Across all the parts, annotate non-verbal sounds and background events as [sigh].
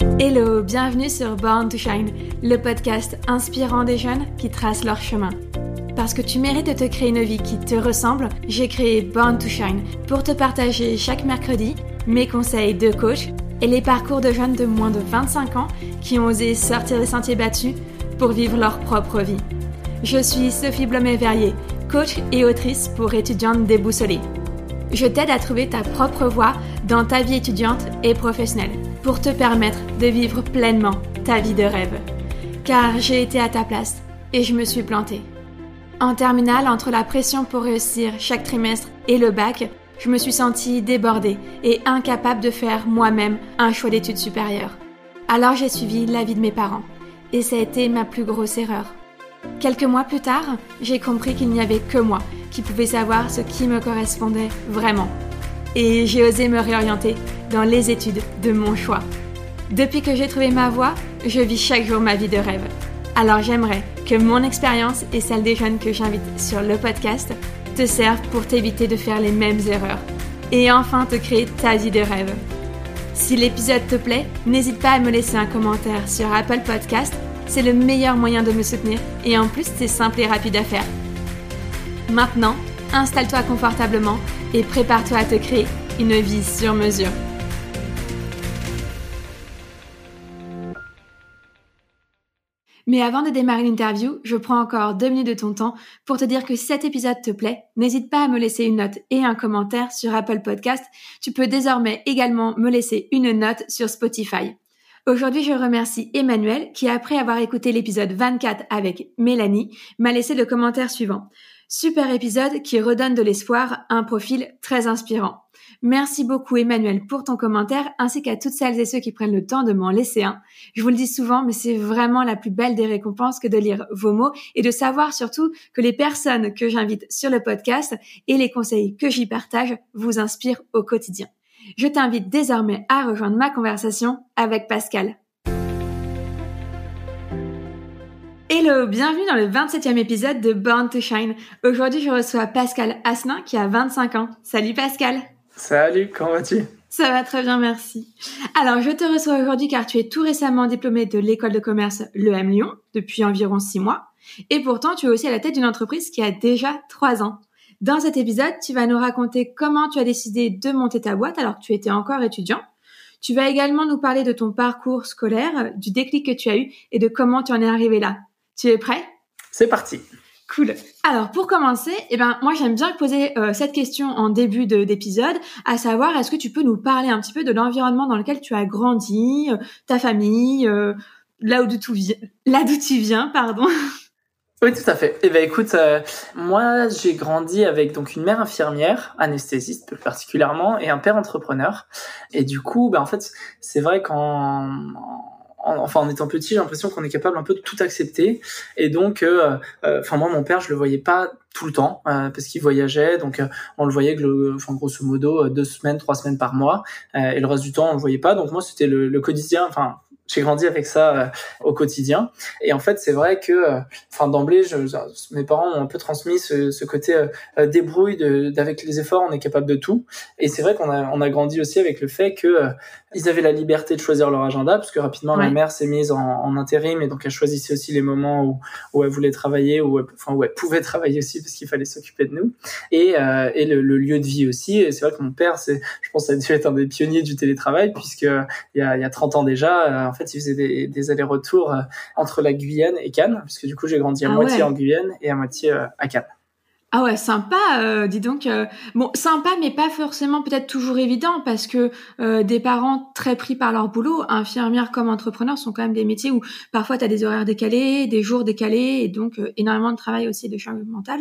Hello, bienvenue sur Born to Shine, le podcast inspirant des jeunes qui tracent leur chemin. Parce que tu mérites de te créer une vie qui te ressemble, j'ai créé Born to Shine pour te partager chaque mercredi mes conseils de coach et les parcours de jeunes de moins de 25 ans qui ont osé sortir des sentiers battus pour vivre leur propre vie. Je suis Sophie Blomet-Verrier, coach et autrice pour étudiantes déboussolées. Je t'aide à trouver ta propre voie dans ta vie étudiante et professionnelle pour te permettre de vivre pleinement ta vie de rêve. Car j'ai été à ta place et je me suis plantée. En terminale, entre la pression pour réussir chaque trimestre et le bac, je me suis sentie débordée et incapable de faire moi-même un choix d'études supérieures. Alors j'ai suivi l'avis de mes parents. Et ça a été ma plus grosse erreur. Quelques mois plus tard, j'ai compris qu'il n'y avait que moi qui pouvais savoir ce qui me correspondait vraiment et j'ai osé me réorienter dans les études de mon choix. Depuis que j'ai trouvé ma voie, je vis chaque jour ma vie de rêve. Alors j'aimerais que mon expérience et celle des jeunes que j'invite sur le podcast te servent pour t'éviter de faire les mêmes erreurs et enfin te créer ta vie de rêve. Si l'épisode te plaît, n'hésite pas à me laisser un commentaire sur Apple Podcast, c'est le meilleur moyen de me soutenir et en plus c'est simple et rapide à faire. Maintenant, installe-toi confortablement et prépare-toi à te créer une vie sur mesure. Mais avant de démarrer l'interview, je prends encore deux minutes de ton temps pour te dire que si cet épisode te plaît, n'hésite pas à me laisser une note et un commentaire sur Apple Podcast. Tu peux désormais également me laisser une note sur Spotify. Aujourd'hui, je remercie Emmanuel qui, après avoir écouté l'épisode 24 avec Mélanie, m'a laissé le commentaire suivant. Super épisode qui redonne de l'espoir, un profil très inspirant. Merci beaucoup Emmanuel pour ton commentaire ainsi qu'à toutes celles et ceux qui prennent le temps de m'en laisser un. Je vous le dis souvent, mais c'est vraiment la plus belle des récompenses que de lire vos mots et de savoir surtout que les personnes que j'invite sur le podcast et les conseils que j'y partage vous inspirent au quotidien. Je t'invite désormais à rejoindre ma conversation avec Pascal. Hello, bienvenue dans le 27e épisode de Born to Shine. Aujourd'hui, je reçois Pascal Asselin qui a 25 ans. Salut Pascal. Salut, comment vas-tu? Ça va très bien, merci. Alors, je te reçois aujourd'hui car tu es tout récemment diplômé de l'école de commerce l'EM Lyon depuis environ 6 mois. Et pourtant, tu es aussi à la tête d'une entreprise qui a déjà 3 ans. Dans cet épisode, tu vas nous raconter comment tu as décidé de monter ta boîte alors que tu étais encore étudiant. Tu vas également nous parler de ton parcours scolaire, du déclic que tu as eu et de comment tu en es arrivé là. Tu es prêt? C'est parti. Cool. Alors pour commencer, eh ben moi j'aime bien poser euh, cette question en début d'épisode, à savoir est-ce que tu peux nous parler un petit peu de l'environnement dans lequel tu as grandi, euh, ta famille, euh, là où tu viens, là d'où tu viens, pardon. [laughs] Oui, tout à fait. Eh ben, écoute, moi, j'ai grandi avec donc une mère infirmière, anesthésiste plus particulièrement, et un père entrepreneur. Et du coup, ben, en fait, c'est vrai qu'en enfin en étant petit, j'ai l'impression qu'on est capable un peu de tout accepter. Et donc, euh, euh, enfin moi, mon père, je le voyais pas tout le temps euh, parce qu'il voyageait, donc on le voyait, enfin grosso modo, deux semaines, trois semaines par mois, et le reste du temps, on le voyait pas. Donc moi, c'était le, le quotidien, enfin j'ai grandi avec ça euh, au quotidien. Et en fait, c'est vrai que, euh, enfin, d'emblée, je, mes parents m'ont un peu transmis ce, ce côté euh, débrouille, d'avec les efforts, on est capable de tout. Et c'est vrai qu'on a, on a grandi aussi avec le fait que euh, ils avaient la liberté de choisir leur agenda, parce que rapidement, ma mère s'est mise en, en, intérim, et donc elle choisissait aussi les moments où, où elle voulait travailler, où elle, enfin, où elle pouvait travailler aussi, parce qu'il fallait s'occuper de nous, et, et le, le, lieu de vie aussi. Et c'est vrai que mon père, c'est, je pense, ça a dû être un des pionniers du télétravail, puisque il y a, il y a 30 ans déjà, en fait, fait, il faisait des, des allers-retours euh, entre la Guyane et Cannes, puisque du coup, j'ai grandi à ah moitié en Guyane et à moitié euh, à Cannes. Ah ouais, sympa, euh, dis donc. bon, sympa, mais pas forcément peut-être toujours évident parce que des parents très pris par leur boulot, infirmières comme entrepreneurs, sont quand même des métiers où parfois tu as des horaires décalés, des jours décalés et donc énormément de travail aussi de charge mentale.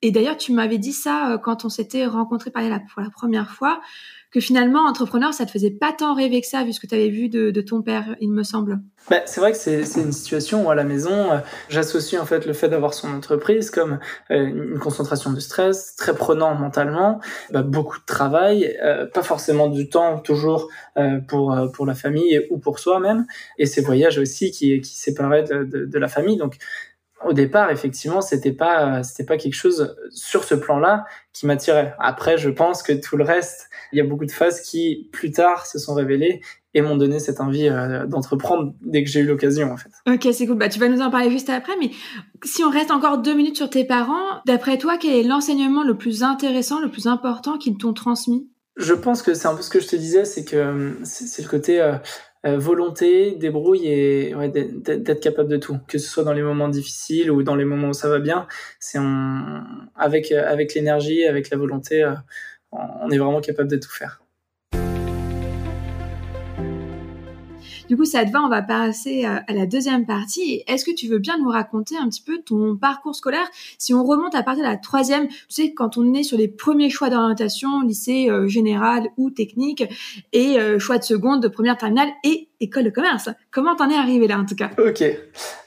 Et d'ailleurs, tu m'avais dit ça quand on s'était rencontrés pour la première fois que finalement, entrepreneur, ça te faisait pas tant rêver que ça, vu ce que tu avais vu de, de, ton père, il me semble. Bah, c'est vrai que c'est une situation où à la maison, euh, j'associe en fait le fait d'avoir son entreprise comme euh, une concentration de stress, très prenant mentalement, bah, beaucoup de travail, euh, pas forcément du temps toujours pour pour la famille ou pour soi même, et ces voyages aussi qui qui séparaient de, de, de la famille. Donc au départ, effectivement, c'était pas, c'était pas quelque chose sur ce plan-là qui m'attirait. Après, je pense que tout le reste, il y a beaucoup de phases qui, plus tard, se sont révélées et m'ont donné cette envie euh, d'entreprendre dès que j'ai eu l'occasion, en fait. Ok, c'est cool. Bah, tu vas nous en parler juste après, mais si on reste encore deux minutes sur tes parents, d'après toi, quel est l'enseignement le plus intéressant, le plus important qu'ils t'ont transmis? Je pense que c'est un peu ce que je te disais, c'est que euh, c'est le côté euh, euh, volonté, débrouille et ouais, d'être capable de tout, que ce soit dans les moments difficiles ou dans les moments où ça va bien. C'est avec euh, avec l'énergie, avec la volonté, euh, on est vraiment capable de tout faire. Du coup, ça te va, on va passer à la deuxième partie. Est-ce que tu veux bien nous raconter un petit peu ton parcours scolaire? Si on remonte à partir de la troisième, tu sais, quand on est sur les premiers choix d'orientation, lycée général ou technique, et choix de seconde, de première terminale, et école de commerce. Comment t'en es arrivé là en tout cas? Ok.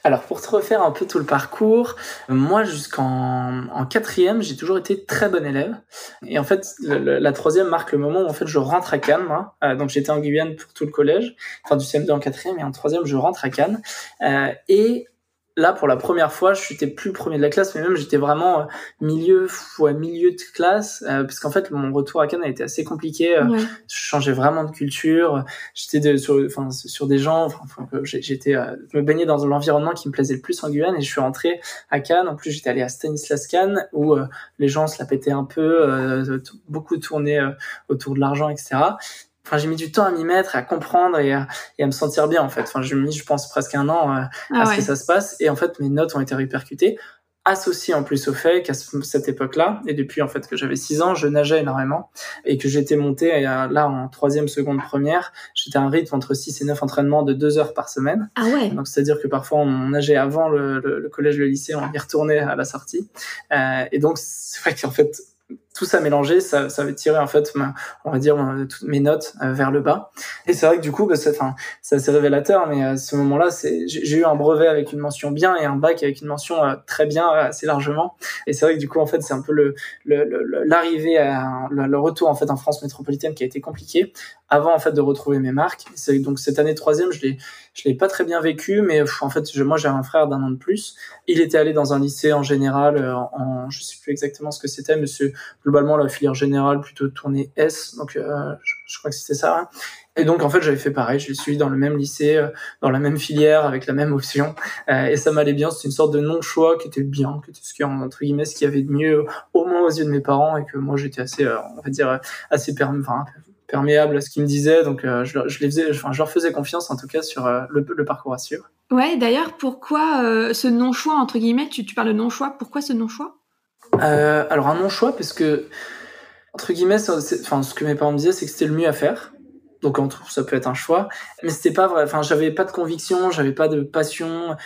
Alors pour te refaire un peu tout le parcours, moi jusqu'en en quatrième, j'ai toujours été très bon élève. Et en fait, la troisième marque le moment où en fait je rentre à Cannes. Moi. Euh, donc j'étais en Guyane pour tout le collège, enfin du CM2 en quatrième et en troisième je rentre à Cannes. Euh, et là pour la première fois je j'étais plus premier de la classe mais même j'étais vraiment euh, milieu ouais, milieu de classe euh, parce qu'en fait mon retour à Cannes a été assez compliqué euh, je changeais vraiment de culture j'étais sur enfin sur des gens enfin, j'étais je me baignais dans l'environnement qui me plaisait le plus en Guyane et je suis rentré à Cannes. En plus j'étais allé à Stanislas Cannes où les gens se la pétaient un peu beaucoup tournaient autour de l'argent etc enfin j'ai mis du temps à m'y mettre à comprendre et à, et à, me sentir bien en fait. Enfin j'ai mis je pense presque un an euh, ah à ce que ça se passe. Et en fait mes notes ont été répercutées associées en plus au fait qu'à cette époque-là et depuis en fait que j'avais 6 ans je nageais énormément et que j'étais monté là en troisième seconde première. J'étais à un rythme entre 6 et 9 entraînements de 2 heures par semaine. Ah ouais. Donc c'est à dire que parfois on nageait avant le, le, collège le lycée on y retournait à la sortie. Euh, et donc c'est vrai qu'en fait tout ça mélangé, ça, ça avait tiré en fait, on va dire, toutes mes notes euh, vers le bas. Et c'est vrai que du coup, bah, c'est, assez révélateur, mais à euh, ce moment-là, j'ai eu un brevet avec une mention bien et un bac avec une mention euh, très bien, assez largement. Et c'est vrai que du coup, en fait, c'est un peu le, l'arrivée à le, retour en fait en France métropolitaine qui a été compliqué avant en fait de retrouver mes marques. Donc cette année troisième, je l'ai je l'ai pas très bien vécu, mais en fait, je, moi j'ai un frère d'un an de plus. Il était allé dans un lycée en général, euh, en, je sais plus exactement ce que c'était, mais globalement la filière générale plutôt tournée S, donc euh, je, crois que c'était ça. Hein. Et donc en fait j'avais fait pareil, je suis dans le même lycée, euh, dans la même filière, avec la même option, et ça m'allait bien. C'était une sorte de non-choix qui était bien, qui était ce qui entre guillemets ce qu'il y avait de mieux, au moins aux yeux de mes parents, et que moi j'étais assez, on va dire assez perméable à ce qu'ils me disaient, donc euh, je, je, les faisais, enfin, je leur faisais confiance en tout cas sur euh, le, le, parcours à suivre. Ouais, d'ailleurs, pourquoi euh, ce non-choix entre guillemets tu, tu, parles de non-choix, pourquoi ce non-choix? Alors un non-choix parce que entre guillemets, enfin ce que mes parents me disaient, c'est que c'était le mieux à faire. Donc entre ça peut être un choix, mais c'était pas vrai. Enfin, j'avais pas de conviction, j'avais pas de passion.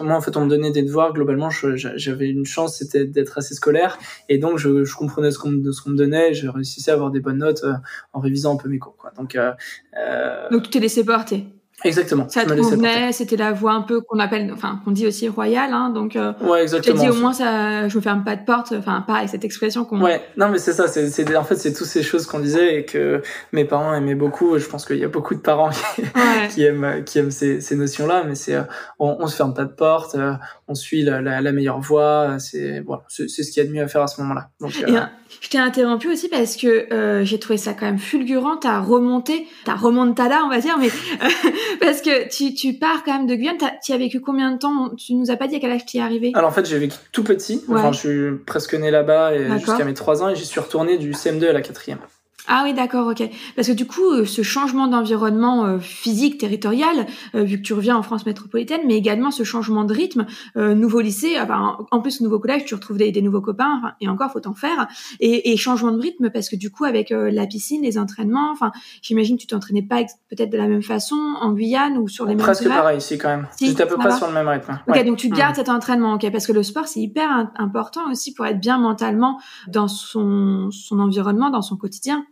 moi, en fait, on me donnait des devoirs. Globalement, j'avais une chance, c'était d'être assez scolaire, et donc je, comprenais ce qu'on me donnait. Je réussissais à avoir des bonnes notes euh, en révisant un peu mes cours. Quoi. Donc, euh, euh... donc tu t'es laissé porter. Exactement. Ça te convenait, c'était la voie un peu qu'on appelle, enfin, qu'on dit aussi royale, hein, donc. Euh, ouais, exactement. dit au moins ça, je me ferme pas de porte, enfin, pareil, cette expression qu'on. Ouais, non, mais c'est ça, c'est, en fait, c'est toutes ces choses qu'on disait et que mes parents aimaient beaucoup. Je pense qu'il y a beaucoup de parents qui, [laughs] qui aiment, qui aiment ces, ces notions-là, mais c'est, euh, on, on se ferme pas de porte, euh, on suit la, la, la meilleure voie, c'est, voilà, c'est, ce qu'il y a de mieux à faire à ce moment-là. Donc, euh, je t'ai interrompu aussi parce que euh, j'ai trouvé ça quand même fulgurant, ta remontée, ta remontada, on va dire, mais [laughs] parce que tu, tu pars quand même de Guyane, tu as vécu combien de temps? Tu nous as pas dit à quel âge tu es arrivé Alors en fait, j'ai vécu tout petit, enfin je suis presque né là-bas jusqu'à mes 3 ans et j'y suis retourné du CM2 à la quatrième. Ah oui, d'accord, ok. Parce que du coup, euh, ce changement d'environnement euh, physique, territorial, euh, vu que tu reviens en France métropolitaine, mais également ce changement de rythme, nouveau lycée, enfin, en plus nouveau collège, tu retrouves des, nouveaux copains, et encore, faut en faire, et, et, changement de rythme parce que du coup, avec la piscine, les entraînements, enfin, j'imagine que tu t'entraînais pas peut-être de la même façon en Guyane ou sur les mêmes Presque pareil ici quand même. J'étais à peu près sur le même rythme. Ok, donc tu gardes mmh. cet entraînement, ok, parce que le sport c'est hyper important aussi pour être bien mentalement dans son, son environnement, dans son quotidien.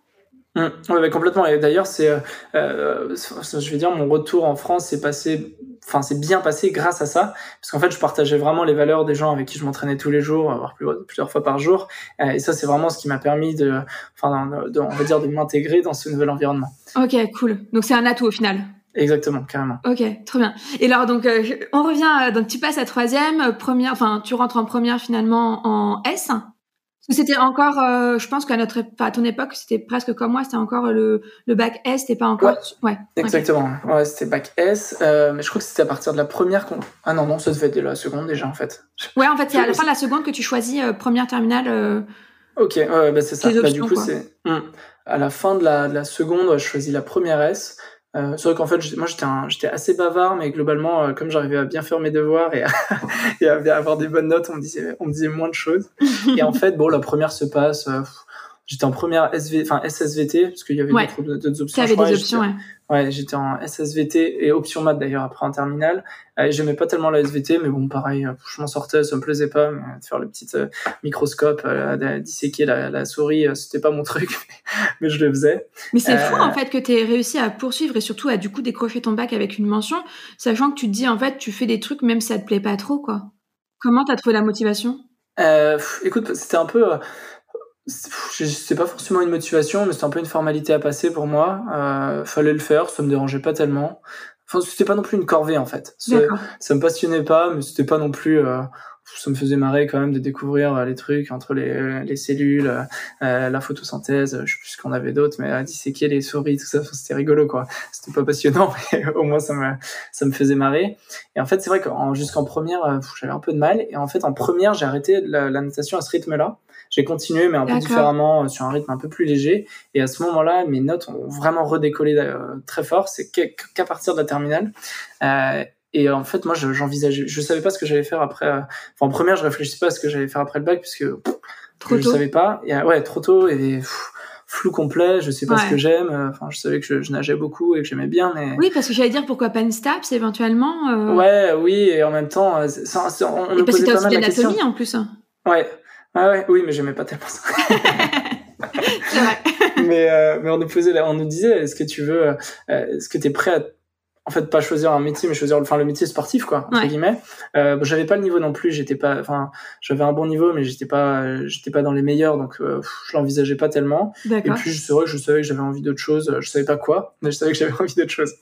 Mmh. Oui, complètement. Et d'ailleurs, c'est, euh, euh, je vais dire, mon retour en France s'est passé, enfin, c'est bien passé grâce à ça, parce qu'en fait, je partageais vraiment les valeurs des gens avec qui je m'entraînais tous les jours, voire plusieurs fois par jour. Euh, et ça, c'est vraiment ce qui m'a permis de, enfin, de, on va dire, de m'intégrer dans ce nouvel environnement. Ok, cool. Donc c'est un atout au final. Exactement, carrément. Ok, très bien. Et alors donc euh, on revient, donc tu passes à troisième, première, enfin tu rentres en première finalement en S. C'était encore, euh, je pense qu'à notre, à ton époque, c'était presque comme moi, c'était encore le, le bac S, c'était pas encore. Ouais. Exactement. Ouais, c'était bac S, euh, mais je crois que c'était à partir de la première. Ah non non, ça devait être de la seconde déjà en fait. Ouais, en fait, c'est à la fin de la seconde que tu choisis euh, première terminale. Ok, ouais, bah c'est ça. Bah, du coup, c'est hmm. à la fin de la, de la seconde, je choisis la première S. Euh, c'est vrai qu'en fait, moi, j'étais, j'étais assez bavard, mais globalement, euh, comme j'arrivais à bien faire mes devoirs et à, [laughs] et à, avoir des bonnes notes, on me disait, on me disait moins de choses. et en [laughs] fait, bon, la première se passe. Euh, j'étais en première SV, enfin SSVT parce qu'il y avait d'autres, options. Avais des options, ouais. Ouais, j'étais en SSVT et option maths d'ailleurs après en terminale. Euh, J'aimais pas tellement la SVT, mais bon, pareil, euh, je m'en sortais, ça me plaisait pas. Mais de faire le petit euh, microscope, euh, disséquer la, la souris, euh, c'était pas mon [laughs] truc, mais, je le faisais. Mais c'est fou en fait que tu aies réussi à poursuivre et surtout à du coup décrocher ton bac avec une mention, sachant que tu te dis en fait tu fais des trucs même si ça te plaît pas trop quoi. Comment t'as trouvé la motivation? Écoute, c'était un peu c'est pas forcément une motivation, mais c'est un peu une formalité à passer pour moi. Euh, fallait le faire, ça me dérangeait pas tellement. Enfin, c'était pas non plus une corvée en fait. Ça me passionnait pas, mais c'était pas non plus. Euh, ça me faisait marrer quand même de découvrir euh, les trucs entre les, les cellules, euh, la photosynthèse, je sais plus ce qu'on avait d'autres, mais à disséquer les souris, tout ça, c'était rigolo quoi. C'était pas passionnant, [laughs] mais au moins ça me ça me faisait marrer. Et en fait, c'est vrai qu'en jusqu'en première, j'avais un peu de mal. Et en fait, en première, j'ai arrêté la, la natation à ce rythme-là. J'ai continué, mais un peu différemment, euh, sur un rythme un peu plus léger. Et à ce moment-là, mes notes ont vraiment redécollé euh, très fort. C'est qu'à partir de la terminale. Euh, et en fait, moi, j'envisageais, je, savais pas ce que j'allais faire après. Enfin, en première, je réfléchissais pas à ce que j'allais faire après le bac, puisque trop je tôt. savais pas. Et, ouais, trop tôt et flou complet. Je sais pas ce que j'aime. Enfin, je savais que je, nageais beaucoup et que j'aimais bien, mais oui, parce que j'allais dire pourquoi pas une STAPS éventuellement. Ouais, oui, et en même temps, ça, on, et parce que t'as aussi l'anatomie en plus. Ouais, ah ouais, oui, mais j'aimais pas tellement ça. [laughs] c'est vrai. [laughs] mais, euh, mais on nous posait, on nous disait, est-ce que tu veux, euh, est-ce que tu es prêt à en fait pas choisir un métier mais choisir enfin le métier sportif quoi entre guillemets. Euh, j'avais pas le niveau non plus j'étais pas enfin j'avais un bon niveau mais j'étais pas j'étais pas dans les meilleurs donc euh, je l'envisageais pas tellement. Et puis c'est vrai que je savais que j'avais envie d'autre chose je savais pas quoi mais je savais que j'avais [laughs] envie d'autre chose.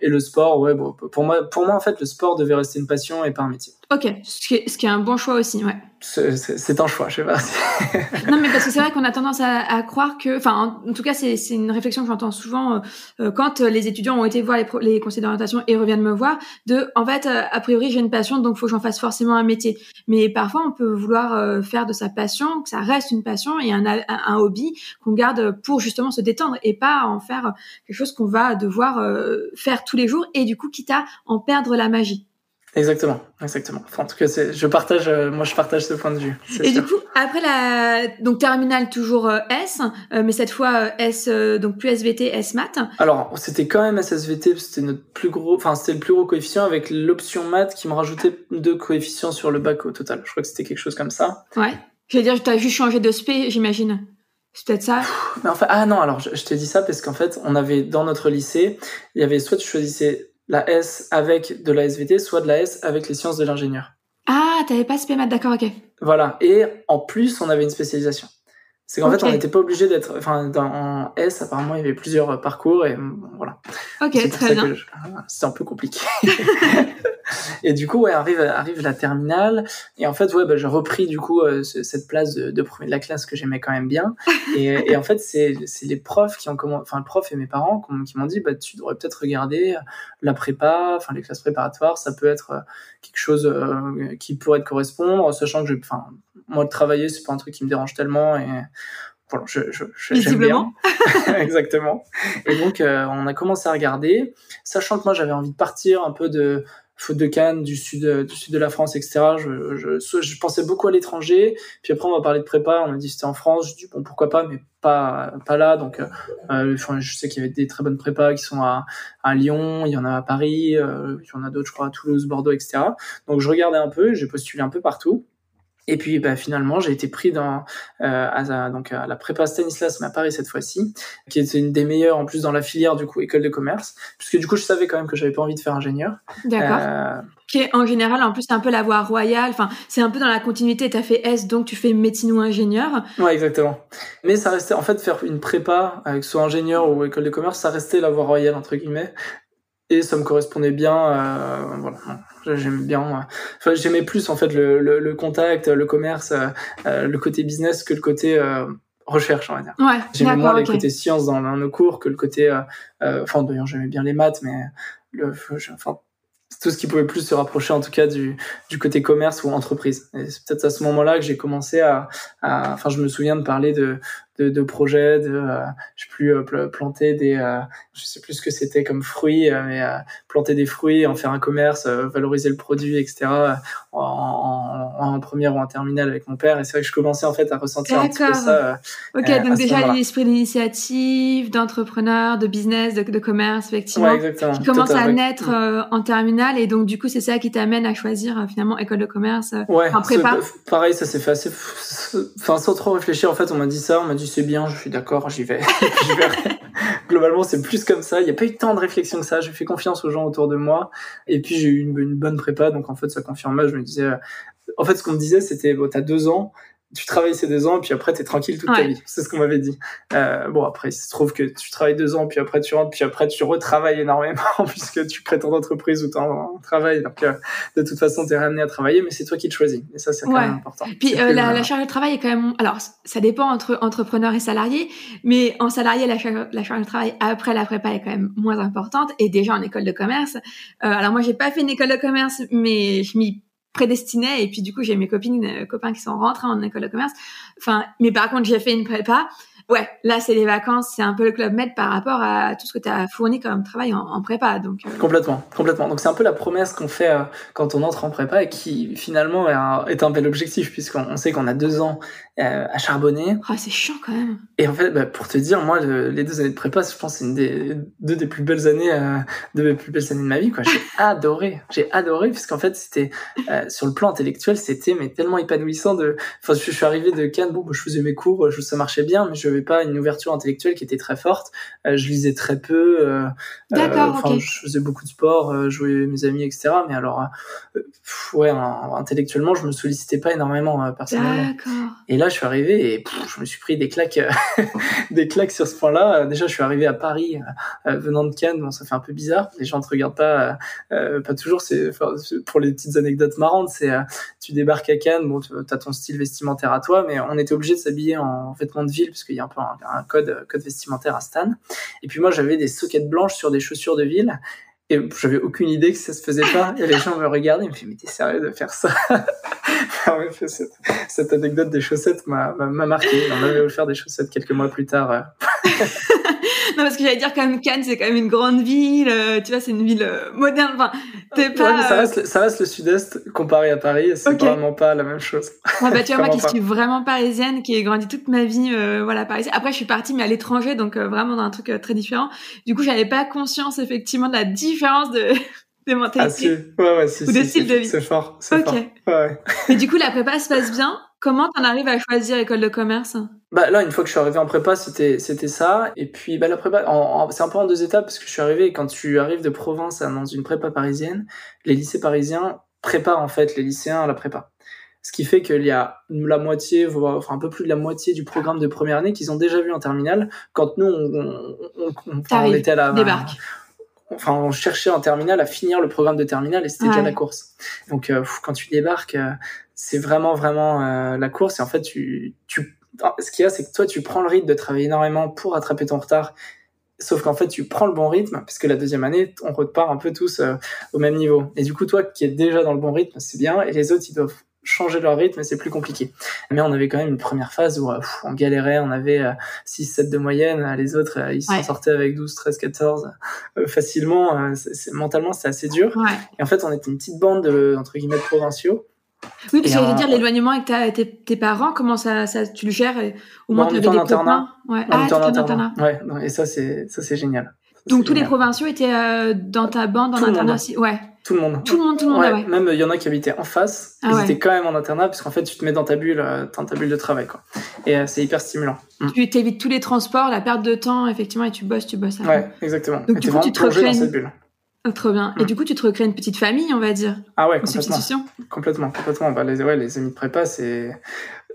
Et le sport ouais bon pour moi pour moi en fait le sport devait rester une passion et pas un métier ok ce qui est, ce qui est un bon choix aussi ouais c'est un choix, je sais pas. [laughs] [laughs] non, mais parce que c'est vrai qu'on a tendance à, à, croire que, enfin, en, tout cas, c'est une réflexion que j'entends souvent euh, euh, quand les étudiants ont été voir les, les conseils d'orientation et reviennent me voir, de, en fait, euh, a priori, j'ai une passion, donc faut que j'en fasse forcément un métier. Mais parfois, on peut vouloir faire de sa passion, que ça reste une passion et un, un, hobby qu'on garde pour justement se détendre et pas en faire quelque chose qu'on va devoir faire tous les jours et du coup, quitte à en perdre la magie. Exactement, exactement. Enfin, en tout cas, je partage, euh, moi, je partage ce point de vue. Et du coup, après la, donc terminale toujours euh, S, euh, mais cette fois S, donc plus SVT, S maths. Alors, c'était quand même SSVT, c'était notre plus gros, enfin, c'était le plus gros coefficient avec l'option maths qui me rajoutait deux coefficients sur le bac au total. Je crois que c'était quelque chose comme ça. Ouais. Je veux dire, tu as juste changé de spé, j'imagine. C'est peut-être ça. Mais enfin, ah non, alors je, je te dis ça parce qu'en fait, on avait dans notre lycée, il y avait soit tu choisissais la S avec de la SVT, soit de la S avec les sciences de l'ingénieur. Ah, t'avais pas ce d'accord, ok. Voilà. Et en plus, on avait une spécialisation. C'est qu'en fait, on n'était pas obligé d'être. Enfin, dans S, apparemment, il y avait plusieurs parcours et voilà. Ok, très bien. C'est un peu compliqué. [laughs] et du coup, ouais, arrive, arrive la terminale. Et en fait, ouais, bah, j'ai repris du coup euh, cette place de, de, premier de la classe que j'aimais quand même bien. [laughs] Et, et en fait, c'est les profs qui ont commencé, enfin, le prof et mes parents qui m'ont dit, bah, tu devrais peut-être regarder la prépa, enfin, les classes préparatoires, ça peut être euh, quelque chose euh, qui pourrait te correspondre, sachant que je, enfin, moi, de travailler, c'est pas un truc qui me dérange tellement et voilà, je, je, bien. [laughs] Exactement. Et donc, on a commencé à regarder, sachant que moi, j'avais envie de partir un peu de faute de Cannes, du sud, du sud de la France, etc. Je, je, je pensais beaucoup à l'étranger. Puis après, on m'a parlé de prépa. On m'a dit c'était en France. Je dis bon, pourquoi pas, mais pas, pas là. Donc, euh, euh je sais qu'il y avait des très bonnes prépas qui sont à, à Lyon. Il y en a à Paris. Euh, il y en a d'autres, je crois, à Toulouse, Bordeaux, etc. Donc, je regardais un peu. J'ai postulé un peu partout. Et puis bah, finalement, j'ai été pris dans euh, à, donc à la prépa Stanislas à Paris cette fois-ci, qui était une des meilleures en plus dans la filière du coup école de commerce, puisque du coup je savais quand même que j'avais pas envie de faire ingénieur. D'accord. Euh... Qui est en général en plus c'est un peu la voie royale. Enfin c'est un peu dans la continuité. T'as fait S donc tu fais médecine ou ingénieur. Ouais exactement. Mais ça restait en fait faire une prépa avec soit ingénieur ou école de commerce, ça restait la voie royale entre guillemets. Et ça me correspondait bien. Euh, voilà, j'aimais bien. Enfin, j'aimais plus en fait le, le, le contact, le commerce, euh, le côté business que le côté recherche, on va dire. Ouais, j'aimais moins les côtés sciences dans, nos cours que le côté. Enfin, d'ailleurs, j'aimais bien les maths, mais le, enfin, tout ce qui pouvait plus se rapprocher en tout cas du, du côté commerce ou entreprise. Et c'est peut-être à ce moment-là que j'ai commencé à, à, enfin je me souviens de parler de, de, de projets, de, euh, je sais plus, euh, planter des, euh, je sais plus ce que c'était comme fruits, euh, mais planter des fruits, en faire un commerce, valoriser le produit, etc. En, en, en, première ou en terminale avec mon père. Et c'est vrai que je commençais en fait à ressentir un petit peu ça. ok, donc déjà l'esprit d'initiative, d'entrepreneur, de business, de, de commerce, effectivement, ouais, qui commence à naître en terminale. Et donc du coup, c'est ça qui t'amène à choisir finalement école de commerce ouais, en prépa? Pareil, ça s'est fait assez, enfin sans trop réfléchir. En fait, on m'a dit ça, on m'a dit c'est bien, je suis d'accord, [laughs] j'y vais. Globalement, c'est plus comme ça. Il n'y a pas eu tant de réflexion que ça. J'ai fait confiance aux gens autour de moi. Et puis, j'ai eu une, bonne prépa. Donc, en fait, ça confirmait. Je me disais, euh, en fait, ce qu'on me disait, c'était, bon, t'as deux ans tu travailles ces deux ans et puis après t'es tranquille toute ta vie. C'est ce qu'on m'avait dit. Euh, bon après il se trouve que tu travailles deux ans puis après tu rentres puis après tu retravailles énormément [laughs] puisque tu crées ton entreprise ou ton travail. Donc euh, de toute façon t'es ramené à travailler mais c'est toi qui le choisis et ça c'est quand même important. Puis euh, la, la, charge de travail est quand même alors ça dépend entre entrepreneur et salarié mais en salarié la charge, la charge de travail après la prépa est quand même moins importante et déjà en école de commerce. Euh, alors moi j'ai pas fait une école de commerce mais je m'y prédestinée et puis du coup j'ai mes copines euh, copains qui sont rentrés en école de commerce. Enfin mais par contre j'ai fait une prépa ouais, là c'est les vacances, c'est un peu le club med par rapport à tout ce que tu as fourni comme travail en, prépa. Donc euh. complètement, complètement. Donc c'est un peu la promesse qu'on fait euh, quand on entre en prépa et qui finalement est un, est un bel objectif puisqu'on sait qu'on a deux ans euh, à charbonner. Ah, c'est chiant quand même. Et en fait, bah, pour te dire, moi, les deux années de prépa, je pense, c'est une des deux des plus belles années, des plus belles années de ma vie. Quoi, j'ai [laughs] adoré, j'ai adoré puisqu'en fait, c'était sur le plan intellectuel, c'était mais tellement épanouissant. De, enfin, je, suis arrivé de Cannes, bon, bah, je faisais mes cours, je, ça marchait bien, mais je pas une ouverture intellectuelle qui était très forte. Euh, je lisais très peu. Euh, D'accord. Enfin, je faisais beaucoup de sport, jouais avec mes amis, etc. Mais alors, ouais, intellectuellement, je me sollicitais pas énormément personnellement. Et là, je suis arrivé et je me suis pris des claques, [laughs] des claques sur ce point-là. Déjà, je suis arrivé à Paris venant de Cannes. Bon, ça fait un peu bizarre. Les gens te regardent pas, pas toujours. C'est pour les petites anecdotes marrantes. C'est tu débarques à Cannes, bon, tu as ton style vestimentaire à toi, mais on était obligé de s'habiller en vêtements de ville parce qu'il y a un peu un, code, code vestimentaire à Stan. Et puis moi, j'avais des soquettes blanches sur des chaussures de ville. Et j'avais aucune idée que ça se faisait pas. Et les gens me regardaient, ils me disaient, mais t'es sérieux de faire ça? [laughs] cette, anecdote des chaussettes m'a marqué. On avait offert des chaussettes quelques mois plus tard. [laughs] Euh. non, parce que j'allais dire quand même Cannes, c'est quand même une grande ville. Euh, tu vois, c'est une ville euh, moderne. Enfin, t'es pas. ça, reste, ça reste le sud-est comparé à Paris. C'est vraiment pas la même chose. bah, tu vois, [laughs] moi qui suis vraiment parisienne, qui ai grandi toute ma vie, euh, voilà, parisienne. Après, je suis partie, mais à l'étranger, donc vraiment dans un truc très différent. Du coup, j'avais pas conscience, effectivement, de la différence de. [laughs] des mentalités. Ah, ouais, ouais, si, ou de style de vie. C'est fort, c'est fort. Ouais. Mais du coup, la prépa se passe bien. Comment t'en arrives à choisir école de commerce? Bah là, une fois que je suis arrivé en prépa, c'était c'était ça. Et puis bah la prépa, c'est un peu en deux étapes parce que je suis arrivé quand tu arrives de province dans une prépa parisienne, les lycées parisiens préparent en fait les lycéens à la prépa. Ce qui fait qu'il y a la moitié, voire enfin un peu plus de la moitié du programme de première année qu'ils ont déjà vu en terminale. Quand nous, on, on, on, était à la débarque. Enfin, on cherchait en terminale à finir le programme de terminale et c'était déjà la course. Donc, euh, quand tu débarques, euh, c'est vraiment vraiment euh, la course et en fait tu tu ce qu'il y a c'est que toi tu prends le rythme de travailler énormément pour rattraper ton retard. Sauf qu'en fait tu prends le bon rythme parce que la deuxième année on repart un peu tous euh, au même niveau. Et du coup toi qui es déjà dans le bon rythme c'est bien. Et les autres ils doivent changer leur rythme et c'est plus compliqué. Mais on avait quand même une première phase où euh, on galérait, on avait 6 7 de moyenne, les autres ils s'en sortaient avec 12 13 14 facilement. Mentalement c'était assez dur. Et en fait, on était une petite bande de entre guillemets provinciaux oui, parce que j'allais dire, l'éloignement avec ta, tes, tes, parents, comment ça, ça, tu le gères? Au moins, tu avais des internat. Ouais. Ah, en internat. Ouais, et ça, c'est, ça, c'est génial. Donc, tous les provinciaux étaient euh, dans ta bande, en internat aussi? Ouais. Tout le monde. Tout le monde, tout le monde, ouais. Même, il y en a qui habitaient en face. Ah, ils étaient quand même en internat, parce qu'en fait, tu te mets dans ta bulle, euh, dans ta bulle de travail, quoi. Et euh, c'est hyper stimulant. Mm. Tu t'évites tous les transports, la perte de temps, effectivement, et tu bosses, tu bosses. Ouais, exactement. Donc, et du coup, tu te recrées dans cette bulle. Oh, trop bien. Et mm. du coup, tu te recrées une petite famille, on va dire. Ah ouais, complètement. Complètement, complètement. Bah, les, ouais, les amis de prépa, c'est,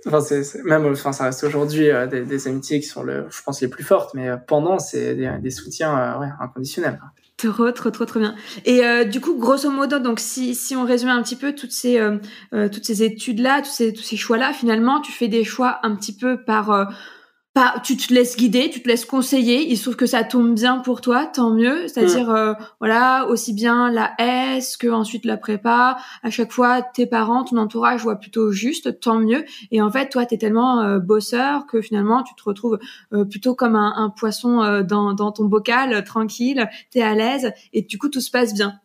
enfin, c'est, même, enfin, ça reste aujourd'hui euh, des, des, amitiés qui sont le, je pense, les plus fortes, mais euh, pendant, c'est des, des, soutiens, euh, ouais, inconditionnels. Trop, trop, trop, trop bien. Et euh, du coup, grosso modo, donc si, si on résume un petit peu toutes ces, toutes ces études-là, tous ces, tous ces choix-là, finalement, tu fais des choix un petit peu par tu te laisses guider, tu te laisses conseiller. Il se trouve que ça tombe bien pour toi, tant mieux. C'est-à-dire, mm. euh, voilà, aussi bien la S que ensuite la prépa. À chaque fois, tes parents, ton entourage voient plutôt juste, tant mieux. Et en fait, toi, t'es tellement euh, bosseur que finalement, tu te retrouves euh, plutôt comme un, un poisson dans, dans ton bocal, tranquille. T'es à l'aise et du coup, tout se passe bien.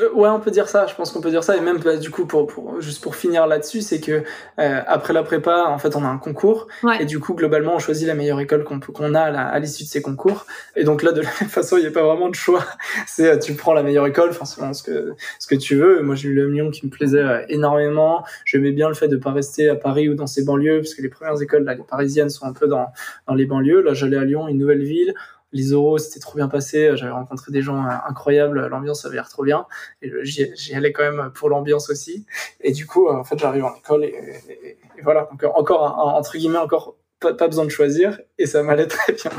Euh, ouais, on peut dire ça. Je pense qu'on peut dire ça. Et même bah, du coup, pour, pour juste pour finir là-dessus, c'est que euh, après la prépa, en fait, on a un concours. Et du coup, globalement, on choisit la meilleure école qu'on qu'on a à l'issue de ces concours. Et donc là, de la même façon, il n'y a pas vraiment de choix. [laughs] C'est euh, tu prends la meilleure école, enfin selon ce que ce que tu veux. Moi, j'ai eu le Lyon qui me plaisait euh, énormément. J'aimais bien le fait de pas rester à Paris ou dans ses banlieues, parce que les premières écoles, là, les parisiennes, sont un peu dans dans les banlieues. Là, j'allais à Lyon, une nouvelle ville les oraux, c'était trop bien passé. J'avais rencontré des gens euh, incroyables. L'ambiance avait l'air trop bien. Et j'y allais quand même pour l'ambiance aussi. Et du coup, en fait, j'arrive en école et, voilà. Donc, encore, entre guillemets, encore pas, besoin de choisir. Et ça m'allait [laughs] très bien.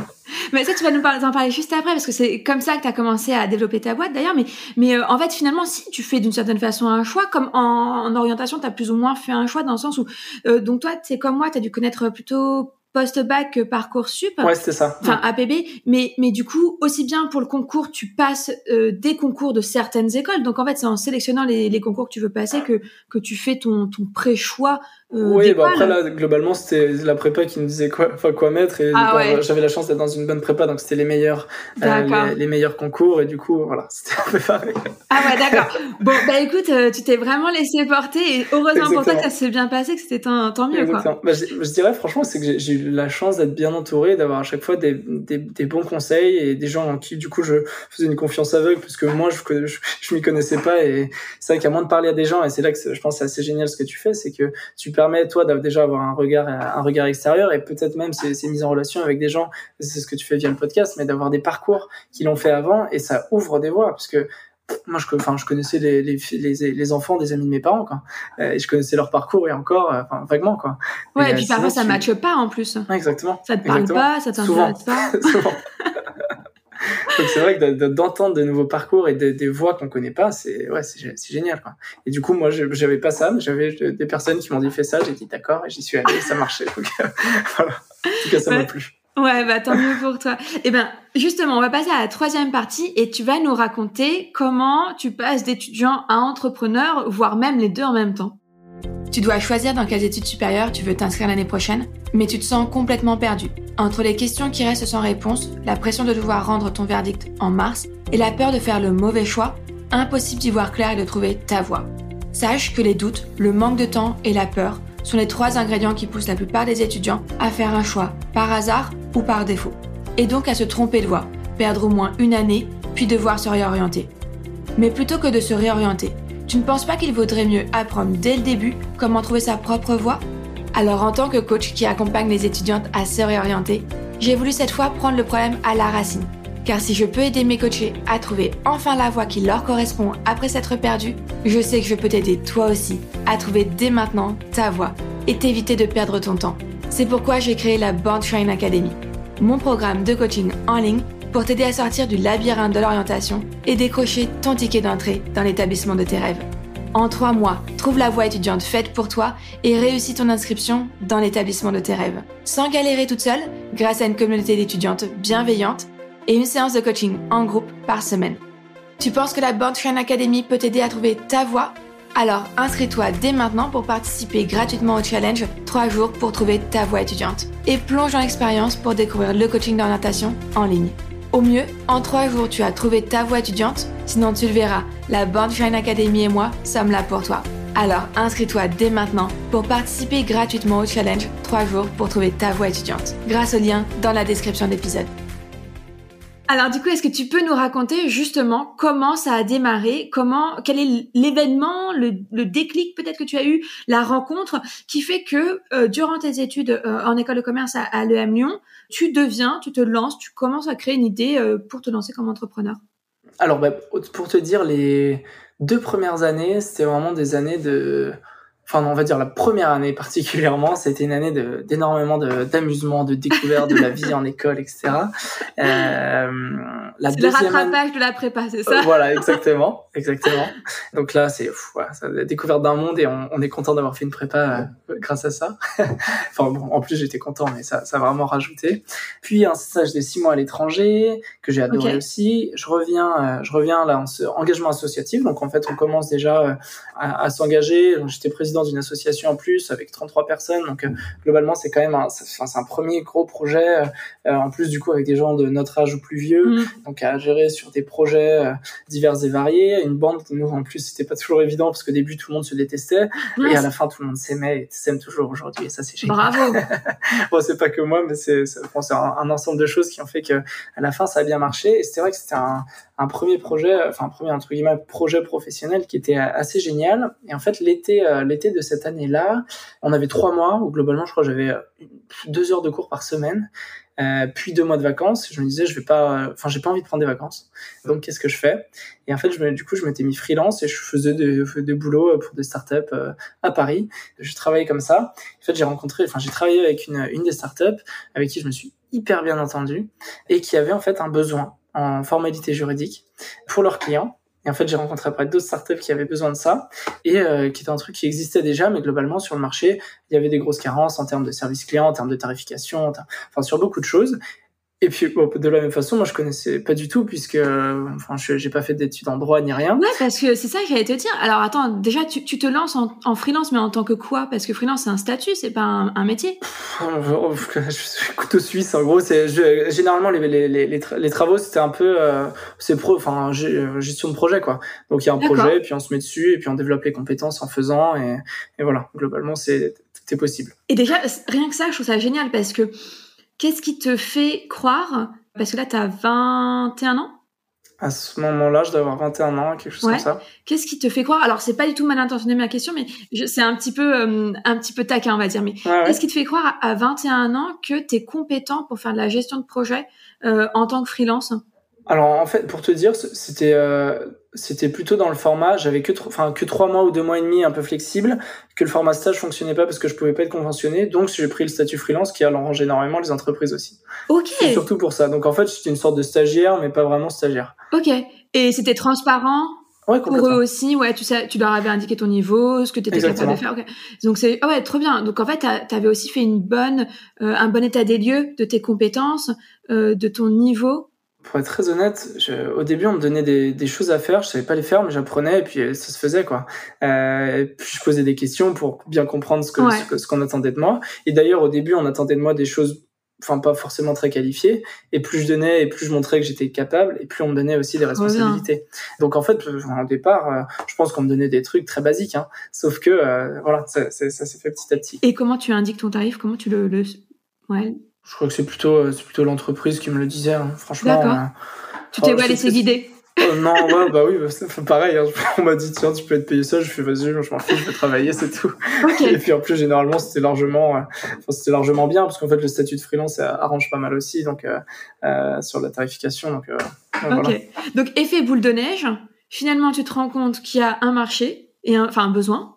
Mais ça, tu vas nous parler, en parler juste après, parce que c'est comme ça que tu as commencé à développer ta boîte d'ailleurs. Mais, mais euh, en fait, finalement, si tu fais d'une certaine façon un choix, comme en, orientation, tu as plus ou moins fait un choix dans le sens où, euh, donc toi, c'est comme moi, tu as dû connaître plutôt post-bac Parcoursup. Ouais, c'était ça. Enfin, APB. Mais, mais du coup, aussi bien pour le concours, tu passes euh, des concours de certaines écoles. Donc, en fait, c'est en sélectionnant les, les, concours que tu veux passer que, que tu fais ton, ton pré-choix euh, oui, bah après là, globalement, c'était la prépa qui nous disait quoi, quoi mettre. Et ah j'avais la chance d'être dans une bonne prépa, donc c'était les meilleurs, euh, les, meilleurs concours. Et du coup, voilà, [laughs] c'était un peu pareil. Ah ouais, d'accord. bon, bah écoute, euh, tu t'es vraiment laissé porter et heureusement pour toi que ça s'est bien passé, que c'était tant, tant mieux. Quoi. Bah, je, je, dirais franchement, c'est que j'ai eu la chance d'être bien entouré, d'avoir à chaque fois des, des, des, bons conseils et des gens en qui, du coup, je faisais une confiance aveugle parce que moi, je, je, je m'y connaissais pas. Et c'est vrai qu'à moins de parler à des gens, et c'est là que je pense c'est assez génial ce que tu fais, c'est que tu permet toi d'avoir déjà avoir un regard un regard extérieur et peut-être même c'est mise en relation avec des gens c'est ce que tu fais via le podcast mais d'avoir des parcours qui l'ont fait avant et ça ouvre des voies parce que moi je enfin je connaissais les, les, les, les enfants des amis de mes parents quoi. Euh, et je connaissais leur parcours et encore euh, enfin vaguement quoi. Ouais et, puis euh, parfois ça matche pas en plus. Exactement. Ça te parle pas ça t'intéresse pas [laughs] [laughs] Donc c'est vrai que d'entendre de, nouveaux parcours et des voix qu'on connaît pas, c'est ouais, c'est génial quoi. Et du coup moi j'avais pas ça, mais j'avais des personnes qui m'ont dit fais ça, j'ai dit d'accord et j'y suis allé, ça marchait. Donc [laughs] voilà. En tout cas ça m'a plu. Ouais, bah tant mieux pour toi. Eh ben, justement, on va passer à la troisième partie et tu vas nous raconter comment tu passes d'étudiant à entrepreneur, voire même les deux en même temps. Tu dois choisir dans quelles études supérieures tu veux t'inscrire l'année prochaine, mais tu te sens complètement perdu. Entre les questions qui restent sans réponse, la pression de devoir rendre ton verdict en mars et la peur de faire le mauvais choix, impossible d'y voir clair et de trouver ta voie. Sache que les doutes, le manque de temps et la peur sont les trois ingrédients qui poussent la plupart des étudiants à faire un choix par hasard ou par défaut. Et donc à se tromper de voie, perdre au moins une année, puis devoir se réorienter. Mais plutôt que de se réorienter, tu ne penses pas qu'il vaudrait mieux apprendre dès le début comment trouver sa propre voie? Alors en tant que coach qui accompagne les étudiantes à se réorienter, j'ai voulu cette fois prendre le problème à la racine. Car si je peux aider mes coachés à trouver enfin la voie qui leur correspond après s'être perdus, je sais que je peux t'aider toi aussi à trouver dès maintenant ta voie et t'éviter de perdre ton temps. C'est pourquoi j'ai créé la Born Shine Academy, mon programme de coaching en ligne pour t'aider à sortir du labyrinthe de l'orientation et décrocher ton ticket d'entrée dans l'établissement de tes rêves. En trois mois, trouve la voie étudiante faite pour toi et réussis ton inscription dans l'établissement de tes rêves. Sans galérer toute seule, grâce à une communauté d'étudiantes bienveillantes et une séance de coaching en groupe par semaine. Tu penses que la Born Academy peut t'aider à trouver ta voie? Alors inscris-toi dès maintenant pour participer gratuitement au challenge 3 jours pour trouver ta voie étudiante et plonge dans l'expérience pour découvrir le coaching d'orientation en ligne. Au mieux, en trois jours, tu as trouvé ta voie étudiante. Sinon, tu le verras, la Born Shine Academy et moi sommes là pour toi. Alors, inscris-toi dès maintenant pour participer gratuitement au challenge 3 jours pour trouver ta voie étudiante. Grâce au lien dans la description de l'épisode. Alors du coup, est-ce que tu peux nous raconter justement comment ça a démarré, comment, quel est l'événement, le, déclic peut-être que tu as eu, la rencontre qui fait que euh, durant tes études euh, en école de commerce à, à l'EM Lyon, tu deviens, tu te lances, tu commences à créer une idée euh, pour te lancer comme entrepreneur? Alors bah, pour te dire, les deux premières années, c'était vraiment des années de enfin on va dire la première année particulièrement, [laughs] c'était une année d'énormément d'amusement, de, découverte de la vie en école, etc. Euh, la le rattrapage de la prépa, c'est ça? Voilà, exactement, exactement. Donc là, c'est voilà, la découverte d'un monde et on, on est content d'avoir fait une prépa euh, grâce à ça. [laughs] enfin bon, en plus j'étais content, mais ça, ça a vraiment rajouté. Puis un stage de six mois à l'étranger que j'ai adoré aussi. Je reviens, euh, je reviens là en engagement associatif. Donc en fait, on commence déjà euh, à, à s'engager. J'étais président d'une association en plus avec 33 personnes. Donc globalement, c'est quand même un, c'est un premier gros projet. en plus du coup avec des gens de notre âge ou plus vieux, mm. donc à gérer sur des projets divers et variés. Une bande, nous en plus, c'était pas toujours évident parce qu'au début tout le monde se détestait et à la fin tout le monde s'aimait et s'aime toujours aujourd'hui. Et ça c'est génial. Bravo. [laughs] bon, c'est pas que moi, mais c'est bon, un, un, ensemble de choses qui ont fait que à la fin ça a bien marché. Et c'est vrai que c'était un, un, premier projet, enfin un premier entre guillemets projet professionnel qui était assez génial. Et en fait l'été euh, de cette année-là, on avait trois mois où globalement je crois j'avais deux heures de cours par semaine. Euh, puis deux mois de vacances. Je me disais, je vais pas, enfin, j'ai pas envie de prendre des vacances. Donc, qu'est-ce que je fais? Et en fait, je me, du coup, je m'étais mis freelance et je faisais des, des boulots pour des startups euh, à Paris. Je travaillais comme ça. En fait, j'ai rencontré, enfin, j'ai travaillé avec une, une des startups avec qui je me suis hyper bien entendu et qui avait en fait un besoin en formalité juridique pour leurs clients en fait, j'ai rencontré après d'autres startups qui avaient besoin de ça et euh, qui était un truc qui existait déjà, mais globalement sur le marché, il y avait des grosses carences en termes de service client, en termes de tarification, enfin sur beaucoup de choses. Et puis de la même façon, moi je connaissais pas du tout puisque enfin je j'ai pas fait d'études en droit ni rien. Ouais, parce que c'est ça que j'allais te dire. Alors attends, déjà tu, tu te lances en, en, freelance, mais en tant que quoi Parce que freelance c'est un statut, c'est pas un, un métier. je suis couteau suisse. En gros, c'est généralement les les, les, les, travaux c'était un peu euh, c'est pro, enfin gestion de projet quoi. Donc il y a un projet, puis on se met dessus et puis on développe les compétences en faisant et, et voilà. Globalement c'est c'est possible. Et déjà rien que ça, je trouve ça génial parce que Qu'est-ce qui te fait croire? Parce que là, tu as 21 ans? À ce moment-là, je dois avoir 21 ans, quelque chose comme ça. Qu'est-ce qui te fait croire? Alors, c'est pas du tout mal intentionné ma question, mais c'est un petit peu euh, un petit peu taquin, on va dire. Mais qu'est-ce qui te fait croire à 21 ans que tu es compétent pour faire de la gestion de projet euh, en tant que freelance? Alors, en fait, pour te dire, c'était euh, c'était plutôt dans le format, j'avais que, enfin, que trois mois ou deux mois et demi un peu flexible, que le format stage fonctionnait pas parce que je pouvais pas être conventionné, donc j'ai pris le statut freelance qui arrange énormément les entreprises aussi. Ok. C'est surtout pour ça. Donc en fait, j'étais une sorte de stagiaire, mais pas vraiment stagiaire. Ok. Et c'était transparent ouais, pour eux aussi, ouais, tu sais, tu leur avais indiqué ton niveau, ce que tu étais capable de faire. Okay. Donc c'est, ah ouais, trop bien. Donc en fait, tu avais aussi fait une bonne, euh, un bon état des lieux de tes compétences, euh, de ton niveau pour être très honnête, je, au début, on me donnait des, des, choses à faire, je savais pas les faire, mais j'apprenais et puis euh, ça se faisait quoi. Euh, puis je posais des questions pour bien comprendre ce que ce qu'on attendait de moi. Et d'ailleurs, au début, on attendait de moi des choses, enfin pas forcément très qualifiées. Et plus je donnais et plus je montrais que j'étais capable, et plus on me donnait aussi des responsabilités. Donc en fait, au départ, euh, je pense qu'on me donnait des trucs très basiques, hein. sauf que euh, voilà, ça, ça, ça s'est fait petit à petit. Et comment tu indiques ton tarif? Comment tu le, le... Ouais. Je crois que c'est plutôt, euh, c'est plutôt l'entreprise qui me le disait, hein. franchement. Euh, tu t'es pas laissé guider oh, non, ouais, bah oui, bah, c'est pareil. Hein. [laughs] On m'a dit, tiens, tu peux être payé ça. Je fais, vas-y, je m'en fous, je vais travailler, c'est tout. Et puis en plus, généralement, c'était largement, euh, c'était largement bien, parce qu'en fait, le statut de freelance arrange pas mal aussi, donc euh, sur la tarification. Donc, ok. Donc, effet boule de neige. Finalement, tu te rends compte qu'il y a un marché et un, enfin un besoin.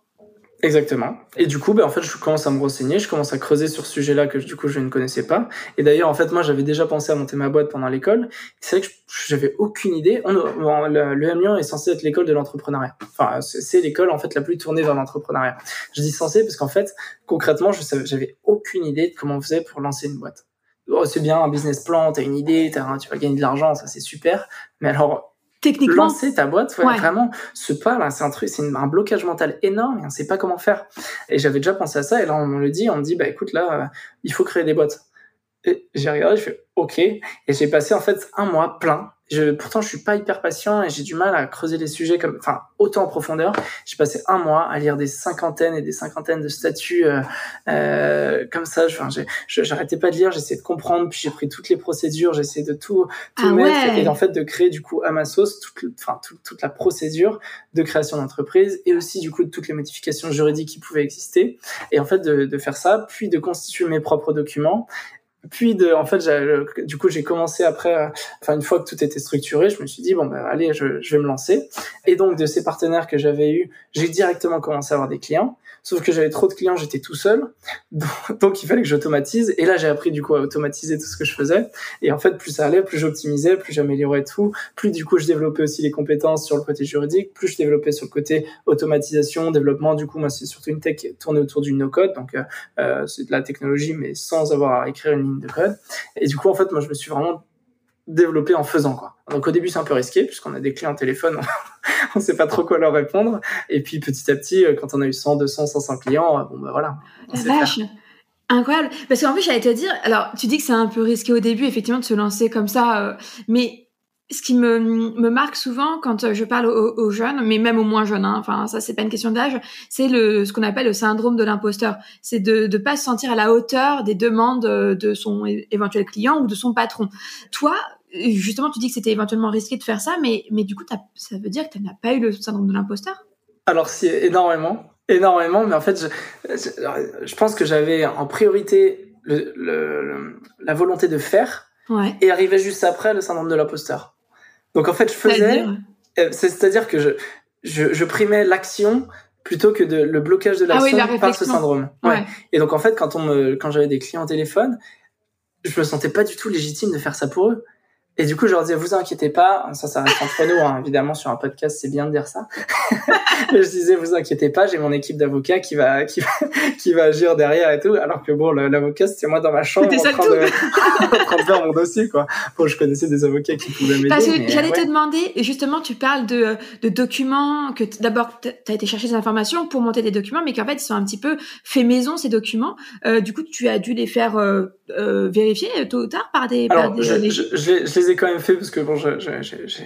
Exactement. Et du coup, ben, en fait, je commence à me renseigner, je commence à creuser sur ce sujet-là que du coup je ne connaissais pas. Et d'ailleurs, en fait, moi, j'avais déjà pensé à monter ma boîte pendant l'école. C'est vrai que j'avais aucune idée. Le, le Lyon est censé être l'école de l'entrepreneuriat. Enfin, c'est l'école en fait la plus tournée vers l'entrepreneuriat. Je dis censé parce qu'en fait, concrètement, je j'avais aucune idée de comment on faisait pour lancer une boîte. Oh, c'est bien un business plan, t'as une idée, tu vas gagner de l'argent, ça c'est super. Mais alors, techniquement lancer ta boîte vraiment. Ce pas là c'est un truc c'est un blocage mental énorme et on sait pas comment faire. Et j'avais déjà pensé à ça et là on me le dit on me dit bah écoute là euh, il faut créer des boîtes. Et j'ai regardé je fais ok. Et j'ai passé en fait un mois plein je, pourtant, je suis pas hyper patient et j'ai du mal à creuser les sujets comme, enfin, autant en profondeur. J'ai passé un mois à lire des cinquantaines et des cinquantaines de statuts euh, euh, comme ça. Enfin, j'arrêtais pas de lire, j'essayais de comprendre, puis j'ai pris toutes les procédures, j'essayais de tout, tout ah mettre et en fait de créer du coup à ma sauce toute, enfin, toute, toute la procédure de création d'entreprise et aussi du coup de toutes les modifications juridiques qui pouvaient exister. Et en fait de, de faire ça, puis de constituer mes propres documents puis de, en fait, du coup, j'ai commencé après, enfin une fois que tout était structuré, je me suis dit bon ben allez, je, je vais me lancer. Et donc de ces partenaires que j'avais eu, j'ai directement commencé à avoir des clients. Sauf que j'avais trop de clients, j'étais tout seul, [laughs] donc, il fallait que j'automatise. Et là, j'ai appris du coup à automatiser tout ce que je faisais. Et en fait, plus ça allait, plus j'optimisais, plus j'améliorais tout, plus du coup je développais aussi les compétences sur le côté juridique, plus je développais sur le côté automatisation, développement. Du coup, moi, c'est surtout une tech tournée autour du no-code, donc euh, euh, c'est de la technologie, mais sans avoir à écrire une ligne de code. Et du coup, en fait, moi, je me suis vraiment développé en faisant quoi. Donc au début c'est un peu risqué puisqu'on a des clients téléphone, [laughs] on sait pas trop quoi leur répondre. Et puis petit à petit, euh, quand on a eu 100, 200, 500 clients, euh, bon bah voilà. La vache. Incroyable. Parce qu'en plus j'allais te dire, alors tu dis que c'est un peu risqué au début effectivement de se lancer comme ça, euh, mais ce qui me, me marque souvent quand je parle aux, jeunes, mais même aux moins jeunes, hein, enfin ça c'est pas une question d'âge, c'est le ce qu'on appelle le syndrome de l'imposteur. C'est de ne pas se sentir à la hauteur des demandes de son éventuel client ou de son patron. Toi, justement, tu dis que c'était éventuellement risqué de faire ça, mais, mais du coup, ça veut dire que tu n'as pas eu le syndrome de l'imposteur? Alors, si, énormément. Énormément, mais en fait, je, je, pense que j'avais en priorité le, la volonté de faire et arrivait juste après le syndrome de l'imposteur. Donc, en fait, je faisais. Euh, c'est-à-dire que je, je, je primais l'action plutôt que de, le blocage de ah l'action par ce syndrome. Ouais. Et donc, en fait, quand, on me, quand j'avais des clients au téléphone, je me sentais pas du tout légitime de faire ça pour eux. Et du coup, je leur disais, vous inquiétez pas, ça, ça reste entre nous, hein. évidemment, sur un podcast, c'est bien de dire ça. [laughs] je disais, vous inquiétez pas, j'ai mon équipe d'avocats qui va, qui va, qui va agir derrière et tout. Alors que bon, l'avocat, c'était moi dans ma chambre en train, de, [laughs] en train de faire mon dossier, quoi. Bon, je connaissais des avocats qui pouvaient m'aider. Parce que j'allais te demander, justement, tu parles de, de documents, que d'abord, tu as été chercher des informations pour monter des documents, mais qu'en fait, ils sont un petit peu fait maison, ces documents. Euh, du coup, tu as dû les faire euh, euh vérifier tôt ou tard par des, Alors, par des je, je, je, les ai quand même fait parce que bon,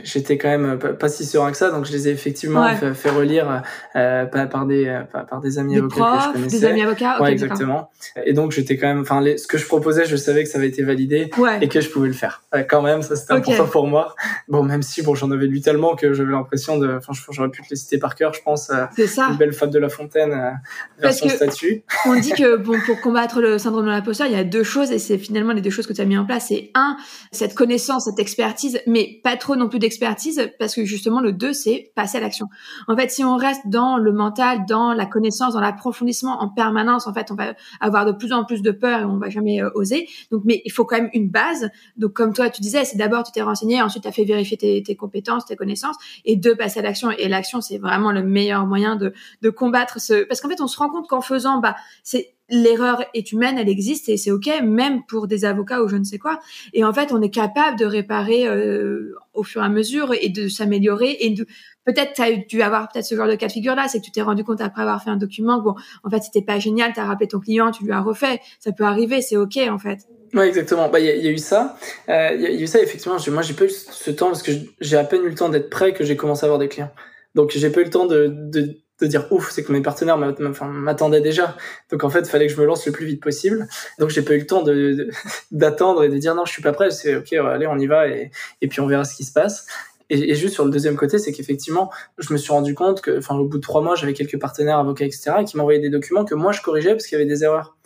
j'étais quand même pas, si serein que ça, donc je les ai effectivement fait, relire euh, par des euh, par, des amis avocats que je connaissais. Des amis avocats. ouais, exactement. Et donc j'étais quand même, enfin, ce que je proposais, je savais que ça avait été validé et que je pouvais le faire. quand même, ça c'était important pour moi. Bon, même si bon, j'en avais lu tellement que j'avais l'impression de, enfin, j'aurais pu te les citer par cœur, je pense. Euh, C'est ça. Une belle fable de La Fontaine euh, version statut. On dit que [laughs] bon, pour combattre le syndrome de l'imposteur, il y a deux choses et c'est finalement les deux choses que tu as mis en place. C'est un, cette connaissance, cette expertise mais pas trop non plus d'expertise, parce que justement le 2, c'est passer à l'action. En fait, si on reste dans le mental, dans la connaissance, dans l'approfondissement en permanence, en fait, on va avoir de plus en plus de peur et on va jamais euh, oser. Donc, mais il faut quand même une base. Donc, comme toi, tu disais, c'est d'abord tu t'es renseigné, ensuite tu as fait vérifier tes, compétences, tes connaissances, et deux, passer à l'action. Et l'action, c'est vraiment le meilleur moyen de, de combattre ce... Parce qu'en fait, on se rend compte qu'en faisant, bah, c'est l'erreur est humaine, elle existe et c'est ok, même pour des avocats ou je ne sais quoi. Et en fait, on est capable de réparer euh, au fur et à mesure et de s'améliorer et de peut-être tu as dû avoir peut-être ce genre de cas de figure là, c'est que tu t'es rendu compte après avoir fait un document que bon, en fait, c'était pas génial, tu as rappelé ton client, tu lui as refait, ça peut arriver, c'est ok en fait. Ouais, exactement. Bah, il y, a eu ça. Euh, il y, a eu ça, effectivement. Moi, j'ai pas eu ce temps parce que j'ai à peine eu le temps d'être prêt que j'ai commencé à avoir des clients. Donc, j'ai pas eu le temps de, de de dire ouf, c'est que mes partenaires m'attendaient déjà. Donc en fait, il fallait que je me lance le plus vite possible. Donc j'ai pas eu le temps de [laughs] d'attendre et de dire non, je suis pas prêt. C'est ok, allez, on y va et, et puis on verra ce qui se passe. Et, et juste sur le deuxième côté, c'est qu'effectivement, je me suis rendu compte que, enfin, au bout de trois mois, j'avais quelques partenaires, avocats, etc., qui m'envoyaient des documents que moi je corrigeais parce qu'il y avait des erreurs.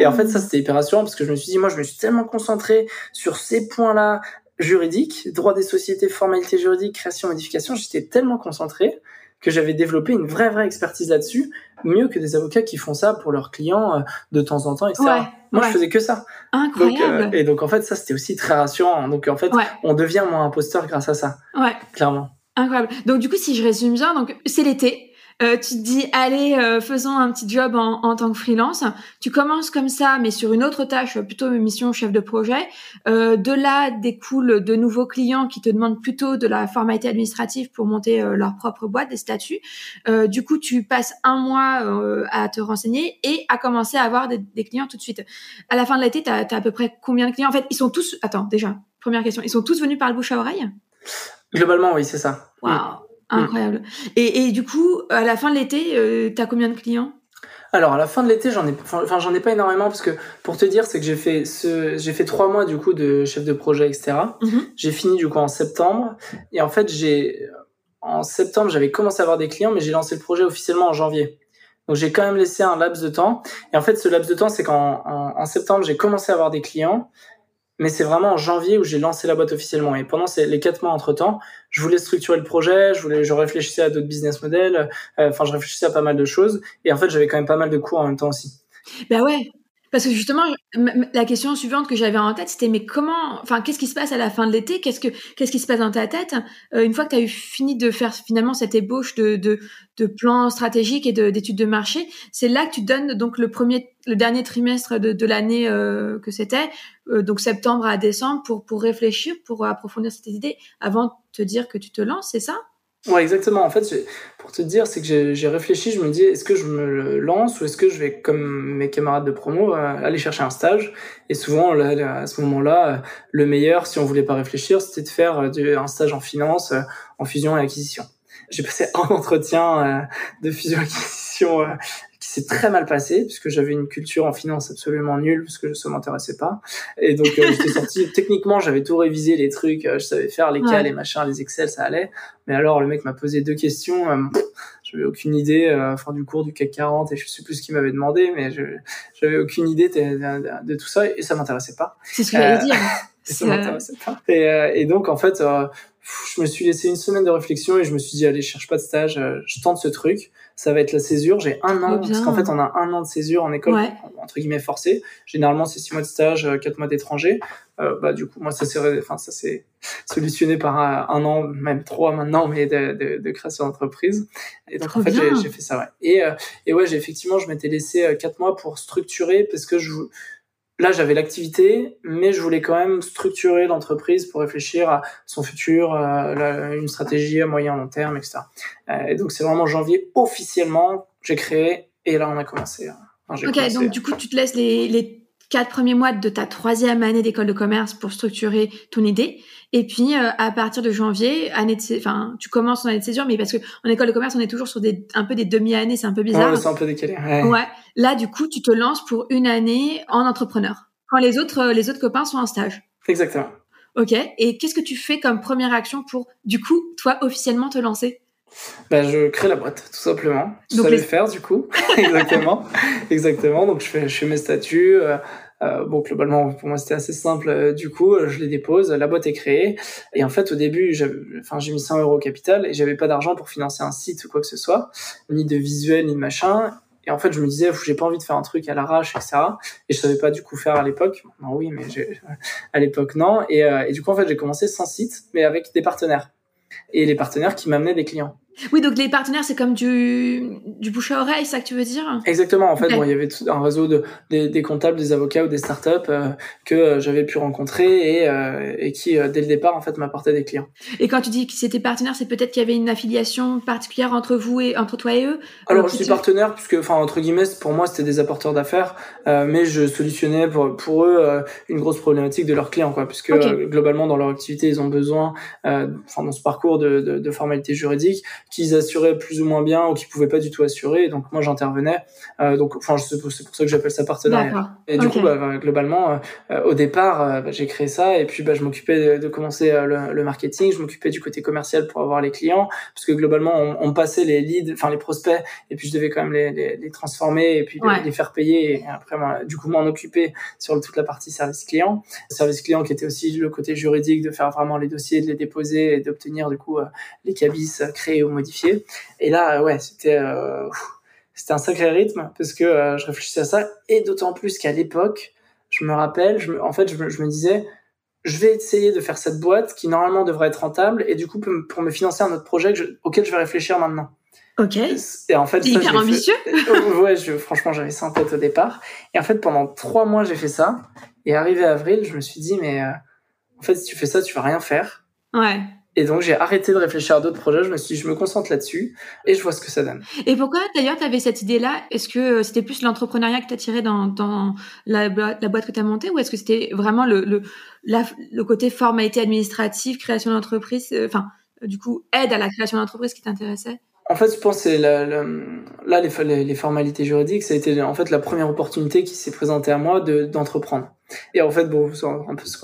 Et en fait, ça c'était hyper rassurant parce que je me suis dit, moi, je me suis tellement concentré sur ces points-là juridiques, droit des sociétés, formalité juridique, création, modification, j'étais tellement concentré que j'avais développé une vraie vraie expertise là-dessus, mieux que des avocats qui font ça pour leurs clients euh, de temps en temps, etc. Moi, je faisais que ça. Incroyable. Donc, euh, et donc en fait, ça c'était aussi très rassurant. Donc en fait, on devient moins imposteur grâce à ça. Ouais. Clairement. Incroyable. Donc du coup, si je résume bien, donc c'est l'été. Euh, tu te dis allez euh, faisons un petit job en, en, tant que freelance. Tu commences comme ça mais sur une autre tâche plutôt mission chef de projet. Euh, de là découlent de nouveaux clients qui te demandent plutôt de la formalité administrative pour monter euh, leur propre boîte des statuts. Euh, du coup tu passes un mois à te renseigner et à commencer à avoir des, des clients tout de suite. À la fin de l'été tu as, à peu près combien de clients? En fait ils sont tous attends déjà première question. Ils sont tous venus par le bouche à oreille? Globalement oui c'est ça. Waouh Mm. Incroyable. Et, et, du coup, à la fin de l'été, euh, tu as combien de clients? Alors à la fin de l'été, j'en ai, enfin j'en ai pas énormément parce que pour te dire, c'est que j'ai fait ce, j'ai fait trois mois du coup de chef de projet, etc. Mm-hmm. J'ai fini du coup en septembre et en fait j'ai, en septembre j'avais commencé à avoir des clients, mais j'ai lancé le projet officiellement en janvier. Donc j'ai quand même laissé un laps de temps. Et en fait, ce laps de temps, c'est qu'en en, septembre, j'ai commencé à avoir des clients, mais c'est vraiment en janvier où j'ai lancé la boîte officiellement. Et pendant ces, les quatre mois entre temps, je voulais structurer le projet, je voulais, je réfléchissais à d'autres business models, euh, enfin, je réfléchissais à pas mal de choses. Et en fait, j'avais quand même pas mal de cours en même temps aussi. Ben ouais, parce que justement, la question suivante que j'avais en tête, c'était mais comment, enfin, qu'est-ce qui se passe à la fin de l'été? Qu'est-ce que, qu'est-ce qui se passe dans ta tête? Euh, une fois que tu as eu fini de faire finalement cette ébauche de de, de plans stratégiques et d'études de, marché C'est là que tu donnes donc le premier, le dernier trimestre de, de l'année euh, que c'était, euh, donc septembre à décembre, pour pour réfléchir, pour approfondir cette idée, avant de te dire que tu te lances, c'est ça? Ouais, exactement. En fait, pour te dire, c'est que j'ai réfléchi, je me dis, est-ce que je me lance ou est-ce que je vais, comme mes camarades de promo, euh, aller chercher un stage? Et souvent, là, à ce moment-là, le meilleur, si on voulait pas réfléchir, c'était de faire euh, un stage en finance, euh, en fusion et acquisition. J'ai passé un [laughs] entretien de fusion et acquisition s'est très mal passé puisque j'avais une culture en finance absolument nulle parce que ça m'intéressait pas. Et donc euh, j'étais sorti. [laughs] Techniquement j'avais tout révisé les trucs euh, je savais faire les cas les machins les excel ça allait. Mais alors le mec m'a posé deux questions euh, j'avais aucune idée enfin du cours du CAC 40 et je sais plus ce qu'il m'avait demandé mais je j'avais aucune idée de, de, tout ça et ça m'intéressait pas. C'est ce que j'allais dire [laughs] ça m'intéressait pas et, et donc en fait je me suis laissé une semaine de réflexion et je me suis dit allez je cherche pas de stage je tente ce truc ça va être la césure. J'ai un an, parce qu'en fait, on a un an de césure en école, entre guillemets, forcée. Généralement, c'est six mois de stage, euh, quatre mois d'étranger. Euh, bah, du coup, moi, ça s'est, enfin, ça s'est [laughs] solutionné par un, an, même trois maintenant, mais de, de, de création d'entreprise. Et donc, en fait, j'ai fait ça, ouais. Et, euh, et ouais, j'ai effectivement, je m'étais laissé euh, quatre mois pour structurer parce que je, là j'avais l'activité, mais je voulais quand même structurer l'entreprise pour réfléchir à son futur, euh, une stratégie à moyen long terme, etc. Euh, et donc c'est vraiment janvier officiellement j'ai créé et là on a commencé. ok, donc du coup tu te laisses les, les quatre premiers mois de ta troisième année d'école de commerce pour structurer ton idée. Et puis euh, à partir de janvier, année de, enfin tu commences ton année de césure, mais parce que en école de commerce on est toujours sur des un peu des demi-années, c'est un peu bizarre. Ouais, c'est un peu décalé. Ouais. ouais. Là du coup tu te lances pour une année en entrepreneur. Quand les autres euh, les autres copains sont en stage. Exactement. Ok. Et qu'est-ce que tu fais comme première action pour du coup toi officiellement te lancer? Bah, je crée la boîte, tout simplement. Je savais le faire, du coup. [laughs] Exactement. Exactement. Donc, je fais, je fais mes statuts. Euh, euh, bon, globalement, pour moi, c'était assez simple. Euh, du coup, je les dépose, la boîte est créée. Et en fait, au début, enfin, j'ai mis 100 euros au capital et j'avais pas d'argent pour financer un site ou quoi que ce soit, ni de visuel, ni de machin. Et en fait, je me disais, j'ai pas envie de faire un truc à l'arrache, etc. Et je savais pas du coup faire à l'époque. Non, oui, mais [laughs] à l'époque, non. Et, et du coup, en fait, j'ai commencé sans site, mais avec des partenaires. Et les partenaires qui m'amenaient des clients. Oui, donc les partenaires, c'est comme du, du bouche à oreille, ça que tu veux dire? Exactement. En fait, bon, il y avait un réseau de des, des, comptables, des avocats ou des startups euh, que euh, j'avais pu rencontrer et, euh, et qui, dès le départ, en fait, m'apportaient des clients. Et quand tu dis que c'était partenaire, c'est peut-être qu'il y avait une affiliation particulière entre vous et entre toi et eux? Alors, je suis partenaire puisque, enfin, entre guillemets, pour moi, c'était des apporteurs d'affaires, mais je solutionnais pour, pour eux une grosse problématique de leurs clients, quoi, puisque globalement, dans leur activité, ils ont besoin, enfin, dans ce parcours de, de, de formalités juridiques qu'ils assuraient plus ou moins bien ou qu'ils pouvaient pas du tout assurer. donc moi j'intervenais. Euh, donc enfin c'est pour ça que j'appelle ça partenariat. Et du coup bah, bah, globalement euh, au départ euh, bah, j'ai créé ça et puis bah, je m'occupais de, commencer le, le, marketing, je m'occupais du côté commercial pour avoir les clients parce que globalement on, on passait les leads, enfin les prospects et puis je devais quand même les, les, les transformer et puis les, faire payer et après moi, du coup m'en occuper sur toute la partie service client. Service client qui était aussi le côté juridique de faire vraiment les dossiers, de les déposer et d'obtenir du coup les cabis créés ou Et là, ouais, c'était euh, c'était un sacré rythme parce que euh, je réfléchissais à ça et d'autant plus qu'à l'époque, je me rappelle, je en fait, je me, je me, disais, je vais essayer de faire cette boîte qui normalement devrait être rentable et du coup pour me financer un autre projet auquel je vais réfléchir maintenant. Ok. Et en fait, c'est hyper ambitieux. [laughs] ouais, je, franchement, j'avais ça en tête au départ. Et en fait, pendant trois mois, j'ai fait ça. Et arrivé avril, je me suis dit, mais euh, en fait, si tu fais ça, tu vas rien faire. Ouais. Et donc j'ai arrêté de réfléchir à d'autres projets, je me suis dit je me concentre là-dessus et je vois ce que ça donne. Et pourquoi d'ailleurs tu avais cette idée-là? Est-ce que euh, c'était plus l'entrepreneuriat que tiré dans, dans la, la boîte que tu as montée ou est-ce que c'était vraiment le, le, le côté formalité administrative, création d'entreprise, euh, enfin du coup aide à la création d'entreprise qui t'intéressait? En fait, je pense que la, la, là, les, les, formalités juridiques, ça a été en fait la première opportunité qui s'est présentée à moi d'entreprendre. Et en fait, bon, un peu ce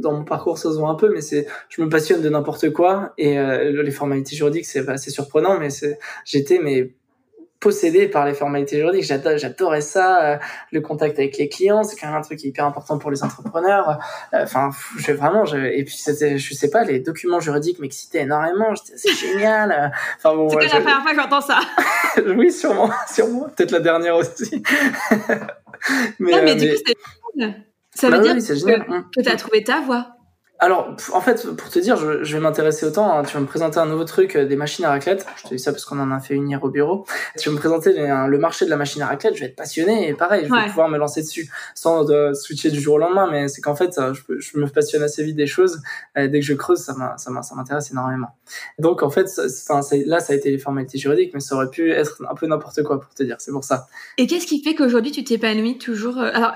dans mon parcours, ça se voit un peu, mais c'est, je me passionne de n'importe quoi. Et euh, les formalités juridiques, c'est assez surprenant, mais c'est, j'étais mais possédé par les formalités juridiques. J'adore, j'adorais ça. Euh, le contact avec les clients, c'est quand même un truc hyper important pour les entrepreneurs. Euh, enfin, j'ai vraiment, et puis c'était, je sais pas, les documents juridiques m'excitaient énormément. C'est génial. Enfin bon. C'est ouais, la première fois que j'entends ça. [laughs] oui, sûrement, sûrement. Peut-être la dernière aussi. [laughs] mais, non, mais, du coup, ça veut bah dire que, que tu as trouvé ta voix. Alors, en fait, pour te dire, je, je vais m'intéresser autant. Hein. tu vas me présenter un nouveau truc, euh, des machines à raclette. Je te dis ça parce qu'on en a fait une hier au bureau. Tu vas me présenter le marché de la machine à raclette. Je vais être passionné et pareil, je vais pouvoir me lancer dessus sans euh, switcher du jour au lendemain. Mais c'est qu'en fait, je, je, me passionne assez vite des choses. dès que je creuse, ça m'intéresse énormément. Donc, en fait, là, ça a été les formalités juridiques, mais ça aurait pu être un peu n'importe quoi pour te dire. C'est pour ça. Et qu'est-ce qui fait qu'aujourd'hui tu t'épanouis toujours euh, Alors,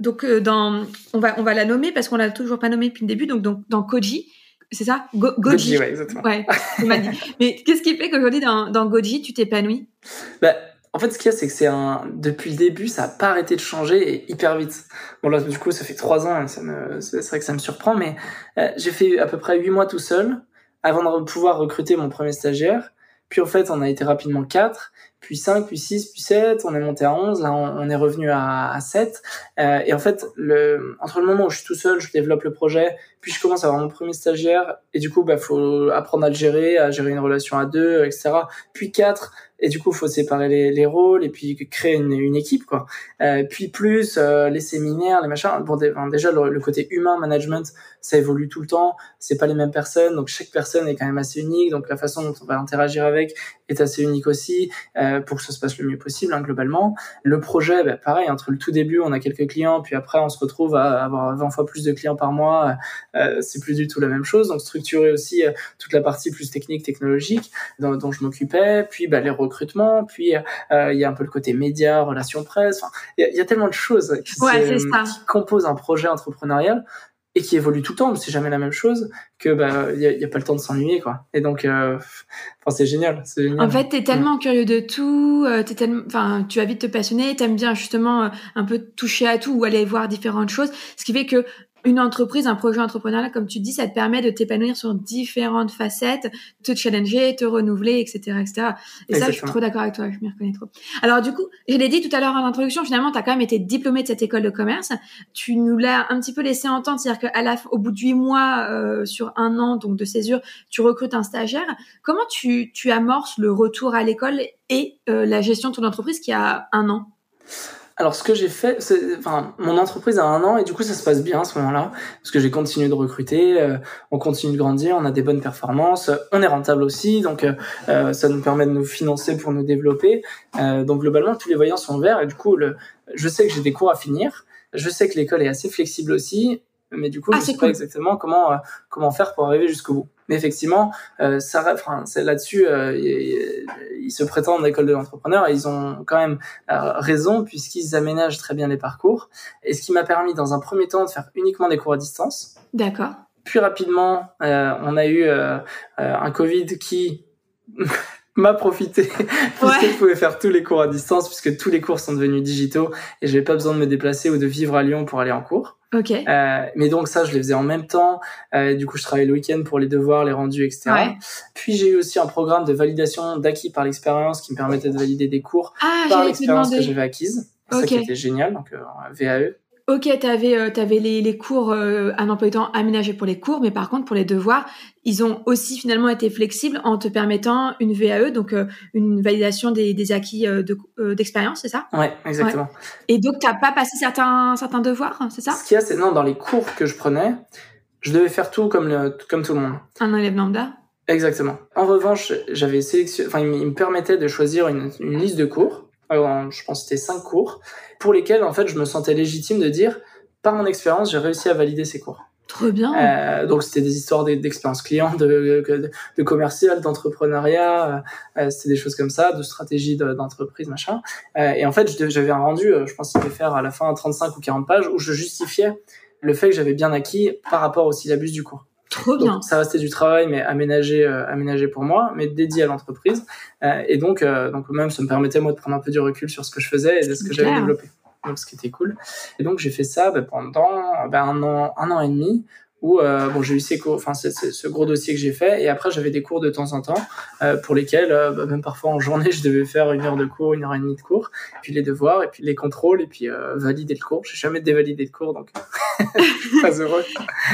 donc, dans, on va, on va la nommer parce qu'on l'a toujours pas nommée depuis le début. Donc, donc dans Koji. C'est ça? Go Goji. ouais, exactement. Ouais, [laughs] Mais qu'est-ce qui fait qu'aujourd'hui, dans, dans Goji, tu t'épanouis? Bah, En fait, ce qu'il y a, c'est que c'est un... depuis le début, ça n'a pas arrêté de changer et hyper vite. Bon, là, du coup, ça fait trois ans, ça me... c'est vrai que ça me surprend, mais euh, j'ai fait à peu près huit mois tout seul avant de pouvoir recruter mon premier stagiaire. Puis, en fait, on a été rapidement quatre puis 5, puis 6, puis 7, on est monté à 11, là on, est revenu à, à 7. Euh, et en fait, le, entre le moment où je suis tout seul, je développe le projet, puis je commence à avoir mon premier stagiaire, et du coup, bah, faut apprendre à le gérer, à gérer une relation à deux, etc. Puis 4, et du coup, faut séparer les, les rôles, et puis créer une, une équipe, quoi. Euh, puis plus, euh, les séminaires, les machins. Bon, déjà, le, côté humain, management, ça évolue tout le temps, c'est pas les mêmes personnes, donc chaque personne est quand même assez unique, donc la façon dont on va interagir avec est assez unique aussi. Euh, pour que ça se passe le mieux possible hein, globalement. Le projet, bah, pareil, entre le tout début, on a quelques clients, puis après on se retrouve à avoir 20 fois plus de clients par mois. Euh, c'est plus du tout la même chose. Donc structurer aussi euh, toute la partie plus technique, technologique dont, dont je m'occupais, puis bah, les recrutements, puis il y a un peu le côté média, relations presse. Il y, y, a tellement de choses qui, qui composent un projet entrepreneurial et qui évolue tout le temps, c'est jamais la même chose, que bah il y, a, pas le temps de s'ennuyer quoi. Et donc, euh, enfin c'est génial. En fait, t'es tellement curieux de tout, euh, t'es tellement, enfin tu vas vite te passionner, t'aimes bien justement euh, un peu toucher à tout ou aller voir différentes choses, ce qui fait que une entreprise, un projet entrepreneurial, comme tu dis, ça te permet de t'épanouir sur différentes facettes, te challenger, te renouveler, etc., etc. Et ça, je suis trop d'accord avec toi, je m'y reconnais trop. Alors du coup, je l'ai dit tout à l'heure en introduction, finalement, tu as quand même été diplômé de cette école de commerce. Tu nous l'as un petit peu laissé entendre, c'est-à-dire qu'à la, au bout de huit mois, euh, sur un an donc de césure, tu recrutes un stagiaire. Comment tu, tu amorces le retour à l'école et euh, la gestion de ton entreprise qui a un an? Alors, ce que j'ai fait, c'est, enfin, mon entreprise a un an et du coup, ça se passe bien à ce moment-là parce que j'ai continué de recruter, euh, on continue de grandir, on a des bonnes performances, on est rentable aussi, donc euh, euh, ça nous permet de nous financer pour nous développer. donc, globalement, tous les voyants sont verts et du coup, le, je sais que j'ai des cours à finir. Je sais que l'école est assez flexible aussi mais du coup, ah, je sais pas exactement comment euh, comment faire pour arriver jusqu'au bout. Mais effectivement, euh, ça, enfin, c'est là-dessus, euh, ils, se prétendent l'école de l'entrepreneur et ils ont quand même euh, raison puisqu'ils aménagent très bien les parcours. Et ce qui m'a permis, dans un premier temps, de faire uniquement des cours à distance. D'accord. Puis rapidement, on a eu un Covid qui m'a profité [laughs] puisque je pouvais faire tous les cours à distance puisque tous les cours sont devenus digitaux et j'avais pas besoin de me déplacer ou de vivre à Lyon pour aller en cours. Ok. Euh, mais donc ça, je les faisais en même temps. Euh, du coup, je travaillais le week-end pour les devoirs, les rendus, etc. Puis j'ai eu aussi un programme de validation d'acquis par l'expérience qui me permettait de valider des cours ah, par l'expérience que j'avais acquise. Ça qui était génial, donc euh, VAE. Ok, tu avais, euh, avais les, les cours, euh, un emploi du temps aménagé pour les cours, mais par contre, pour les devoirs, ils ont aussi finalement été flexibles en te permettant une VAE, donc euh, une validation des, des acquis euh, d'expérience, c'est ça? Ouais, exactement. Et donc, tu pas passé certains, certains devoirs, c'est ça? Ce qu'il y a, c'est non, dans les cours que je prenais, je devais faire tout comme, le, comme tout le monde. Un élève lambda? Exactement. En revanche, j'avais sélectionné, enfin, il me permettait de choisir une, une liste de cours. Alors, je pense que c'était cinq cours pour lesquels en fait je me sentais légitime de dire par mon expérience j'ai réussi à valider ces cours. Trop bien. Euh, donc c'était des histoires d'expérience client, de, de, de commercial, d'entrepreneuriat, euh, c'était des choses comme ça, de stratégie d'entreprise, machin. Euh, et en fait j'avais un rendu, euh, je pense qu'il devait faire à la fin 35 ou 40 pages où je justifiais le fait que j'avais bien acquis par rapport au syllabus du cours. Trop bien. ça restait du travail, mais aménagé, euh, aménagé pour moi, mais dédié à l'entreprise. Euh, et donc, euh, donc même, ça me permettait moi de prendre un peu du recul sur ce que je faisais et de ce que j'avais développé. Donc, ce qui était cool. Et donc, j'ai fait ça bah, pendant bah, un an, un an et demi où euh, bon j'ai eu ces cours, enfin ce gros dossier que j'ai fait et après j'avais des cours de temps en temps euh, pour lesquels euh, bah, même parfois en journée [laughs] je devais faire une heure de cours, une heure et demie de cours, puis les devoirs et puis les contrôles et puis valider le cours. J'ai jamais dévalidé le cours donc [laughs] très heureux.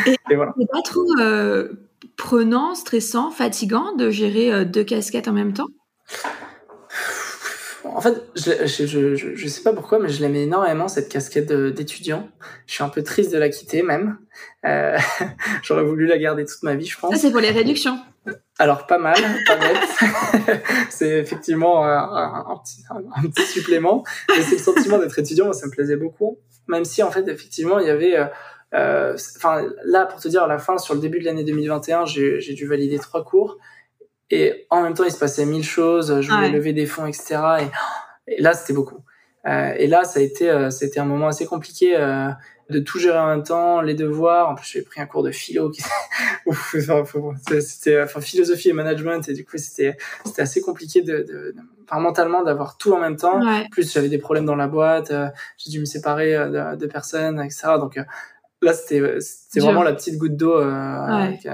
Et, et voilà. C'est pas trop prenant, stressant, fatigant de gérer deux casquettes en même temps? En fait, je, je, je, je, sais pas pourquoi, mais je l'aimais énormément, cette casquette d'étudiant. Je suis un peu triste de la quitter, même. Euh, [laughs] J'aurais voulu la garder toute ma vie, je pense. Ça, c'est pour les réductions. Alors, pas mal, pas bête. [laughs] c'est effectivement un, un, petit, un, petit, supplément. Mais c'est le sentiment d'être étudiant, moi, ça me plaisait beaucoup. Même si, en fait, effectivement, il y avait... Euh, euh enfin, là, pour te dire, à la fin, sur le début de l'année 2021, j'ai dû valider trois cours. Et en même temps, il se passait mille choses. Je voulais lever des fonds, etc. Et, là, c'était beaucoup. Euh, et là, ça a été, euh, c'était un moment assez compliqué euh, de tout gérer en même temps, les devoirs. En plus, j'ai pris un cours de philo, qui... [laughs] [laughs] c'était, enfin, philosophie et management, et du coup, c'était, c'était assez compliqué de, de, enfin, mentalement d'avoir tout en même temps. Plus, j'avais des problèmes dans la boîte. Euh, j'ai dû me séparer euh, de, de, personnes, etc. Donc là, c'était, c'était vraiment la petite goutte d'eau avec,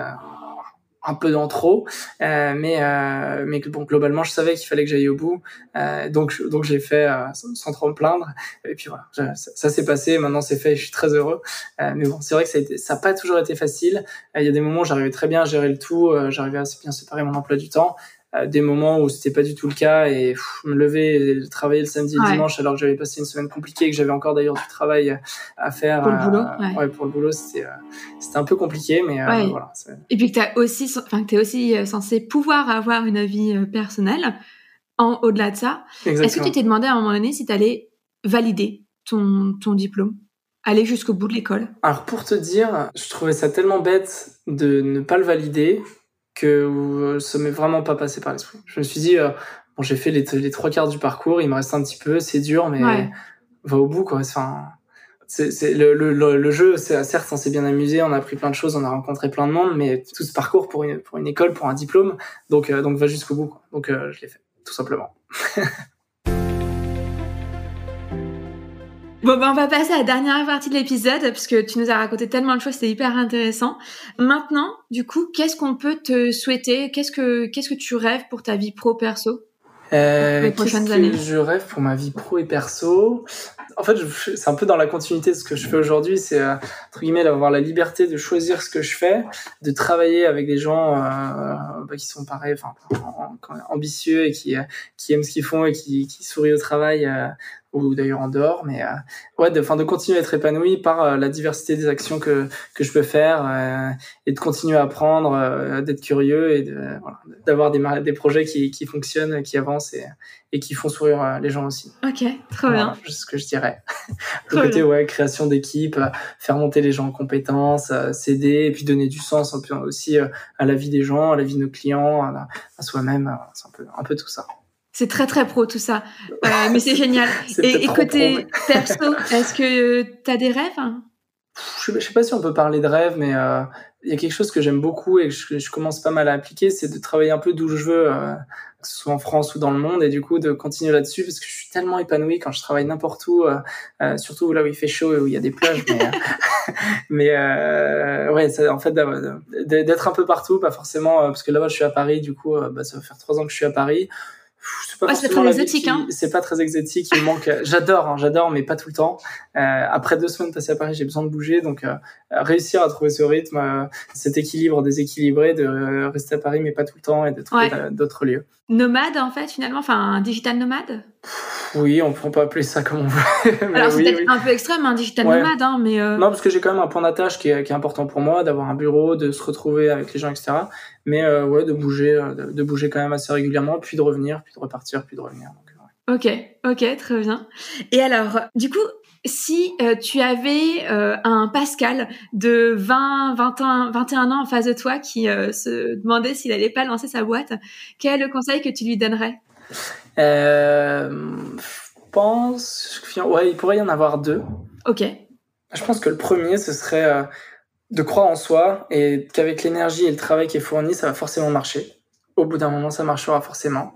un peu trop, euh, mais euh, mais bon globalement je savais qu'il fallait que j'aille au bout, euh, donc donc j'ai fait euh, sans, trop me plaindre. Et puis voilà ça, s'est passé, maintenant c'est fait, je suis très heureux, euh, mais bon c'est vrai que ça a été, ça a pas toujours été facile, il y a des moments où j'arrivais très bien à gérer le tout, j'arrivais à bien séparer mon emploi du temps, euh, des moments où c'était pas du tout le cas et me lever et travailler le samedi et le dimanche alors que j'avais passé une semaine compliquée et que j'avais encore d'ailleurs du travail à faire pour le boulot euh, ouais. pour le boulot c'était euh, c'était un peu compliqué mais voilà et puis que tu aussi enfin que tu es aussi censé pouvoir avoir une vie personnelle en au-delà de ça. Est-ce que tu t'es demandé à un moment donné si tu allais valider ton ton diplôme? Aller jusqu'au bout de l'école? Alors pour te dire je trouvais ça tellement bête de ne pas le valider que euh, ça m'est vraiment pas passé par l'esprit. Je me suis dit, euh, bon, j'ai fait les, les, trois quarts du parcours, il me reste un petit peu, c'est dur, mais va au bout, quoi. Enfin, c'est le, le, le, jeu, certes, on s'est bien amusé, on a appris plein de choses, on a rencontré plein de monde, mais tout ce parcours pour une, pour une école, pour un diplôme, donc, euh, donc va jusqu'au bout. Quoi. Donc, je l'ai fait, tout simplement. [laughs] Bon, ben, on va passer à la dernière partie de l'épisode, parce que tu nous as raconté tellement de choses, c'était hyper intéressant. Maintenant, du coup, qu'est-ce qu'on peut te souhaiter? Qu'est-ce que, qu'est-ce que tu rêves pour ta vie pro-perso euh, les prochaines années que Je rêve pour ma vie pro et perso? En fait, c'est un peu dans la continuité de ce que je fais aujourd'hui. C'est euh, entre guillemets d'avoir la liberté de choisir ce que je fais, de travailler avec des gens euh, bah, qui sont pareils, enfin ambitieux et qui qui aiment ce qu'ils font et qui, qui sourient au travail ou d'ailleurs en dehors, mais euh, ouais, de, fin, de continuer à être épanoui par euh, la diversité des actions que, que je peux faire euh, et de continuer à apprendre, d'être curieux et de, voilà, d'avoir des, des projets qui, qui fonctionnent, qui avancent et, et qui font sourire les gens aussi. Ok, trop bien. C'est ce que je dirais. [laughs] Le côté, ouais, création d'équipe, faire monter les gens en compétences, s'aider et puis donner du sens aussi à la vie des gens, à la vie de nos clients, à, à soi-même. C'est un peu, un peu tout ça. C'est très très pro tout ça, euh, mais c'est génial. [laughs] et, côté perso, est-ce que tu as des rêves je, sais pas si on peut parler de rêves, mais euh, il y a quelque chose que j'aime beaucoup et que je, commence pas mal à appliquer, c'est de travailler un peu d'où je veux, euh, que ce soit en France ou dans le monde, et du coup de continuer là-dessus parce que je suis tellement épanoui quand je travaille n'importe où, surtout là où il fait chaud et où il y a des plages. Mais, [laughs] mais ouais, ça, en fait d'être un peu partout, pas forcément parce que là-bas je suis à Paris, du coup bah, ça va faire trois ans que je suis à Paris c'est pas très exotique. Hein. C'est pas très exotique. Il manque. J'adore, hein, j'adore, mais pas tout le temps. Euh, après deux semaines passées à Paris, j'ai besoin de bouger, donc euh, réussir à trouver ce rythme, euh, cet équilibre déséquilibré de euh, rester à Paris, mais pas tout le temps, et de trouver d'autres lieux. Nomade, en fait, finalement, enfin, un digital nomade? Oui, on peut appeler ça comme on veut. [laughs] Alors c'est peut-être un peu extrême, un digital nomade, hein, mais non, parce que j'ai quand même un point d'attache qui est, qui est important pour moi, d'avoir un bureau, de se retrouver avec les gens, etc mais euh, ouais, de bouger, euh, de, bouger quand même assez régulièrement, puis de revenir, puis de repartir, puis de revenir. Ok, ok, très bien. Et alors, du coup, si euh, tu avais un Pascal de 20, 21, 21 ans en face de toi qui se demandait s'il allait pas lancer sa boîte, quel est le conseil que tu lui donnerais? Je pense, ouais, il pourrait y en avoir deux. Ok. Je pense que le premier, ce serait de croire en soi et qu'avec l'énergie et le travail qui est fourni, ça va forcément marcher. Au bout d'un moment, ça marchera forcément.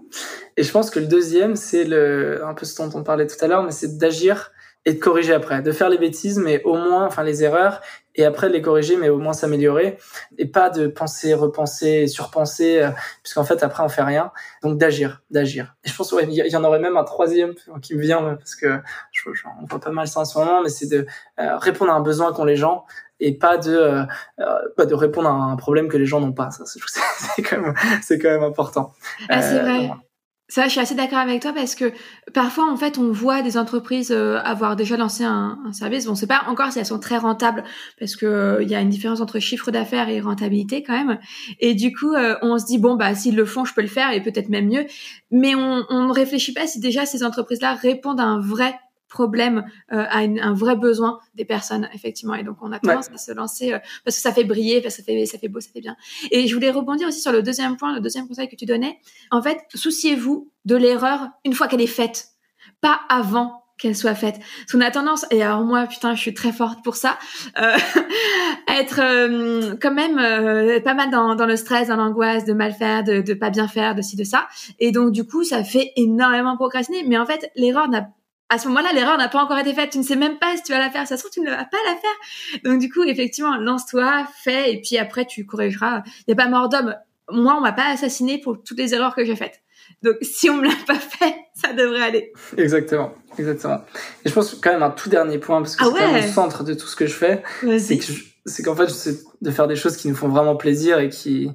Et je pense que le deuxième, c'est le, un peu ce dont on parlait tout à l'heure, mais c'est d'agir et de corriger après, de faire les bêtises, mais au moins, enfin les erreurs, et après les corriger, mais au moins s'améliorer, et pas de penser, repenser, surpenser, euh, puisqu'en fait après on fait rien. Donc d'agir, d'agir. Et je pense ouais, il y en aurait même un troisième qui me vient parce que je, on voit pas mal ça en ce moment, mais c'est de euh, répondre à un besoin qu'ont les gens et pas de euh, pas de répondre à un problème que les gens n'ont pas. Ça, c'est [laughs] quand même c'est quand même important. Ah, c'est vrai. Ça, je suis assez d'accord avec toi parce que parfois, en fait, on voit des entreprises euh, avoir déjà lancé un, un service. Bon, on sait pas encore si elles sont très rentables parce que euh, il y a une différence entre chiffre d'affaires et rentabilité quand même. Et du coup, euh, on se dit bon, bah s'ils le font, je peux le faire et peut-être même mieux. Mais on, on ne réfléchit pas si déjà ces entreprises-là répondent à un vrai problème, euh, à un vrai besoin des personnes, effectivement. Et donc, on a tendance à se lancer euh, parce que ça fait briller, parce que ça fait, ça fait beau, ça fait bien. Et je voulais rebondir aussi sur le deuxième point, le deuxième conseil que tu donnais. En fait, souciez-vous de l'erreur une fois qu'elle est faite, pas avant qu'elle soit faite. Parce qu'on a tendance, et alors moi, putain, je suis très forte pour ça, euh, [laughs] être euh, quand même euh, pas mal dans, dans, le stress, dans l'angoisse de mal faire, de, de pas bien faire, de ci, de ça. Et donc, du coup, ça fait énormément procrastiner. Mais en fait, l'erreur n'a à ce moment-là, l'erreur n'a pas encore été faite. Tu ne sais même pas si tu vas la faire. Ça se trouve, tu ne vas pas la faire. Donc, du coup, effectivement, lance-toi, fais, et puis après, tu corrigeras. Il n'y a pas mort d'homme. Moi, on m'a pas assassiné pour toutes les erreurs que j'ai faites. Donc, [laughs] si on me l'a pas fait, ça devrait aller. Exactement, exactement. Et je pense quand même un tout dernier point, parce que ah c'est quand même le centre de tout ce que je fais. C'est qu'en fait, c'est de faire des choses qui nous font vraiment plaisir et qui,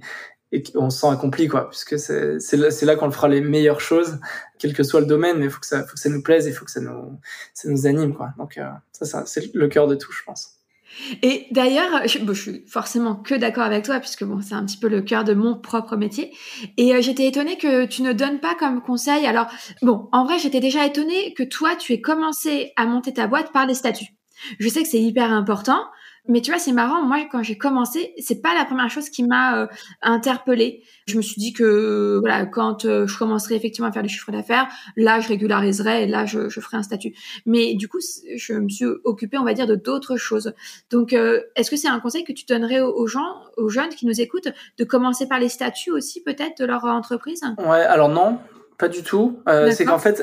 et on se sent accompli quoi puisque c'est là, qu'on fera les meilleures choses quel que soit le domaine mais faut que ça faut que ça nous plaise il faut que ça nous ça nous anime quoi donc euh, ça, c'est le cœur de tout je pense et d'ailleurs, je suis forcément que d'accord avec toi puisque bon, c'est un petit peu le cœur de mon propre métier. Et euh, j'étais étonnée que tu ne donnes pas comme conseil. Alors bon, en vrai, j'étais déjà étonnée que toi, tu aies commencé à monter ta boîte par les statuts. Je sais que c'est hyper important, mais tu vois, c'est marrant. Moi, quand j'ai commencé, c'est pas la première chose qui m'a euh, interpellée. Je me suis dit que voilà, quand euh, je commencerai effectivement à faire du chiffre d'affaires, là, je régulariserai et là, je, je, ferai un statut. Mais du coup, je me suis occupée, on va dire, de d'autres choses. Donc, euh, est-ce que c'est un conseil que tu donnerais aux gens, aux jeunes qui nous écoutent, de commencer par les statuts aussi, peut-être, de leur entreprise? Ouais. Alors non, pas du tout. Euh, c'est qu'en fait,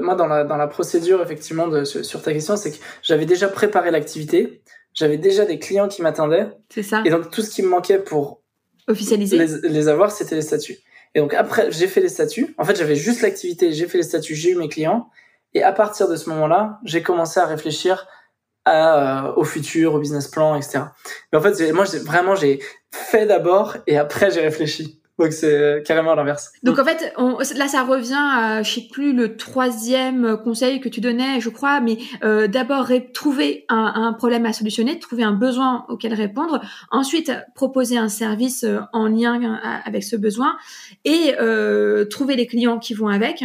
moi, dans la, dans la procédure, effectivement, de, sur ta question, c'est que j'avais déjà préparé l'activité j'avais déjà des clients qui m'attendaient. C'est ça. Et donc tout ce qui me manquait pour officialiser les, avoir, c'était les statuts. Et donc après, j'ai fait les statuts. En fait, j'avais juste l'activité, j'ai fait les statuts, j'ai eu mes clients. Et à partir de ce moment-là, j'ai commencé à réfléchir à, euh, au futur, au business plan, etc. Mais en fait, moi, vraiment, j'ai fait d'abord et après, j'ai réfléchi. Donc c'est carrément l'inverse. Donc en fait, on, là ça revient à, je sais plus, le troisième conseil que tu donnais, je crois, mais euh, d'abord trouver un, un, problème à solutionner, trouver un besoin auquel répondre, ensuite proposer un service euh, en lien euh, avec ce besoin et euh, trouver les clients qui vont avec.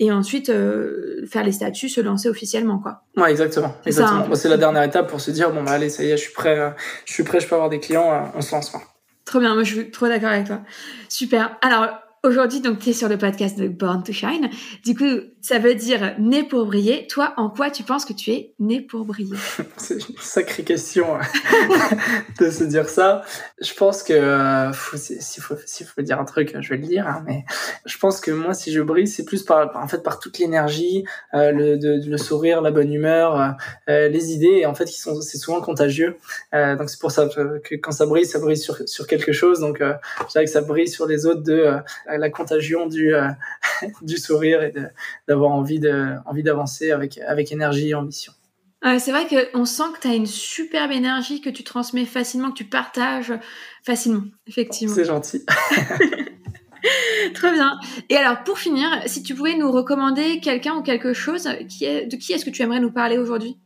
Et ensuite euh, faire les statuts, se lancer officiellement, quoi. Ouais, exactement. exactement. C'est la dernière étape pour se dire bon bah allez, ça y est, je suis prêt, je suis prêt, je peux avoir des clients, on se lance. Quoi. Trop bien, moi je suis trop d'accord avec toi. Super. Alors, aujourd'hui, donc, tu es sur le podcast de Born to Shine. Du coup, ça veut dire né pour briller. Toi, en quoi tu penses que tu es né pour briller? [laughs] C'est une sacrée question hein, [laughs] de se dire ça. Je pense que euh, s'il faut, faut dire un truc, je vais le dire. Hein, mais je pense que moi, si je brille, c'est plus par, en fait, par toute l'énergie, euh, le, sourire, la bonne humeur, euh, les idées. Et en fait, qui sont, c'est souvent contagieux. Donc c'est pour ça que quand ça brille, ça brille sur, sur quelque chose. Donc je dirais que ça brille sur les autres de la contagion du [laughs] du sourire et d'avoir envie d'avancer avec avec énergie et ambition. c'est vrai qu'on sent que tu as une superbe énergie que tu transmets facilement, que tu partages facilement, effectivement. C'est gentil. [laughs] Très bien. Et alors, pour finir, si tu pouvais nous recommander quelqu'un ou quelque chose, qui est, de qui est-ce que tu aimerais nous parler aujourd'hui?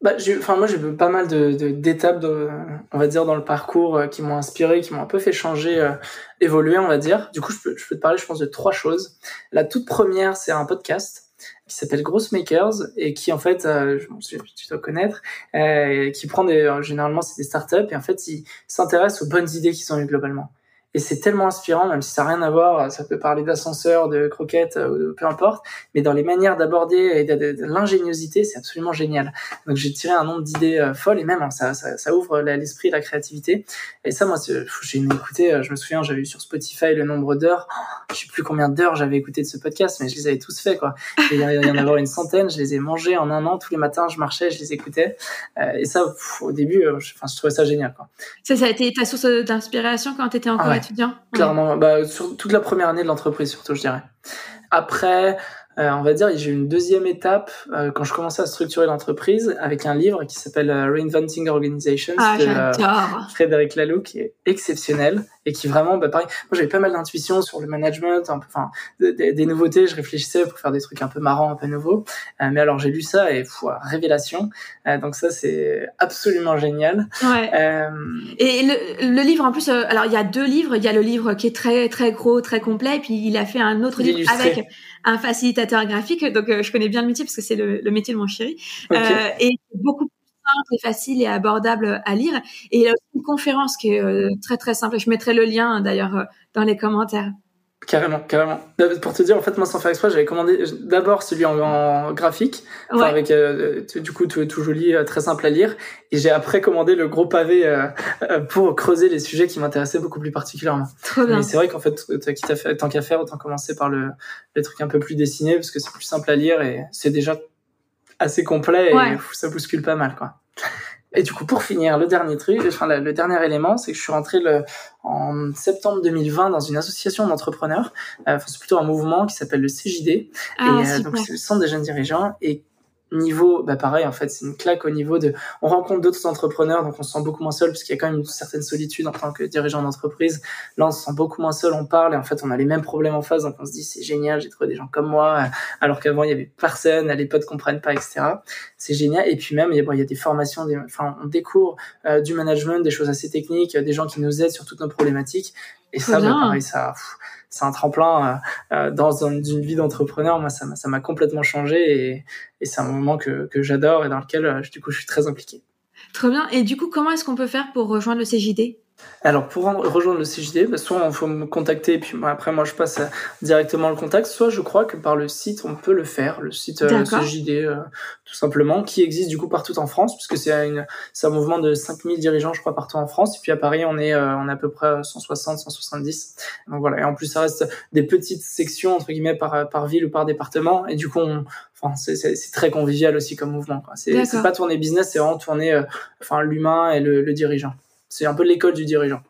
Bah, enfin moi j'ai pas mal de d'étapes de, on va dire dans le parcours euh, qui m'ont inspiré qui m'ont un peu fait changer euh, évoluer on va dire. Du coup je peux, je peux te parler je pense de trois choses. La toute première c'est un podcast qui s'appelle Gross Makers et qui en fait euh, tu dois connaître euh, qui prend des généralement c'est des startups et en fait ils s'intéressent aux bonnes idées qu'ils ont eues globalement Et c'est tellement inspirant, même si ça n'a rien à voir, ça peut parler d'ascenseur, de croquettes, euh, peu importe, mais dans les manières d'aborder et de, l'ingéniosité, c'est absolument génial. Donc j'ai tiré un nombre d'idées euh, folles et même hein, ça, ça, ça, ouvre l'esprit, la créativité. Et ça, moi, j'ai écouté, euh, je me souviens, j'avais eu sur Spotify le nombre d'heures, je sais plus combien d'heures j'avais écouté de ce podcast, mais je les avais tous faits, quoi. il y en a avoir une centaine, je les ai mangés en un an, tous les matins, je marchais, je les écoutais. et ça, au début, je, je trouvais ça génial, quoi. Ça, ça a été ta source d'inspiration quand tu étais encore étudiant. Clairement, bah, sur toute la première année de l'entreprise, surtout, je dirais. Après, euh, on va dire, j'ai eu une deuxième étape euh, quand je commençais à structurer l'entreprise avec un livre qui s'appelle euh, Reinventing Organizations ah, de Frédéric Laloux, qui est exceptionnel et qui vraiment, bah, pareil, moi j'avais pas mal d'intuition sur le management, enfin des, nouveautés, je réfléchissais pour faire des trucs un peu marrants, un peu nouveaux. mais alors j'ai lu ça et fou, révélation. donc ça c'est absolument génial. Ouais. et le, le, livre en plus, alors il y a deux livres, il y a le livre qui est très très gros, très complet, et puis il a fait un autre livre avec un facilitateur graphique. Donc, euh, je connais bien le métier parce que c'est le, métier de mon chéri. Euh, et beaucoup plus simple et facile et abordable à lire. Et il y a aussi une conférence qui est euh, très, très simple. Je mettrai le lien d'ailleurs dans les commentaires. Carrément, carrément. Pour te dire, en fait, moi, sans faire exprès, j'avais commandé d'abord celui en, graphique, avec euh, du coup tout, tout, joli, euh, très simple à lire, et j'ai après commandé le gros pavé euh, pour creuser les sujets qui m'intéressaient beaucoup plus particulièrement. Trop bien. Mais c'est vrai qu'en fait, tant qu'à faire, autant commencer par le, les trucs un peu plus dessinés, parce que c'est plus simple à lire et c'est déjà assez complet et ça bouscule pas mal, quoi. Et du coup, pour finir, le dernier truc, enfin, le, dernier élément, c'est que je suis rentré le, en septembre 2020 dans une association d'entrepreneurs. Euh, enfin, c'est plutôt un mouvement qui s'appelle le CJD. Ah, et euh, donc, c'est le Centre des jeunes dirigeants. Et niveau, bah pareil, en fait, c'est une claque au niveau de, on rencontre d'autres entrepreneurs, donc on se sent beaucoup moins seul, parce qu'il y a quand même une certaine solitude en tant que dirigeant d'entreprise. Là, on se sent beaucoup moins seul, on parle, et en fait, on a les mêmes problèmes en face, donc on se dit, c'est génial, j'ai trouvé des gens comme moi, alors qu'avant, il y avait personne, les potes comprennent pas, etc. C'est génial. Et puis même, il y a, bon, il y a des formations, des, enfin, on découvre euh, du management, des choses assez techniques, des gens qui nous aident sur toutes nos problématiques. Et ça, bah, pareil, ça, c'est un tremplin euh, euh, dans une vie d'entrepreneur. Moi, ça m'a, complètement changé et, c'est un moment que, que j'adore et dans lequel, euh, du coup, je suis très impliqué. Très bien. Et du coup, comment est-ce qu'on peut faire pour rejoindre le CJD alors pour rejoindre le CJD, bah, soit il faut me contacter et puis après moi je passe directement le contact, soit je crois que par le site on peut le faire, le site euh, CJD euh, tout simplement, qui existe du coup partout en France, puisque c'est un mouvement de 5000 dirigeants je crois partout en France, et puis à Paris on est, euh, on est à peu près 160, 170. Donc voilà, et en plus ça reste des petites sections entre guillemets par, par ville ou par département, et du coup enfin c'est très convivial aussi comme mouvement. C'est pas tourner business, c'est vraiment tourner enfin l'humain et le dirigeant. C'est un peu l'école du dirigeant.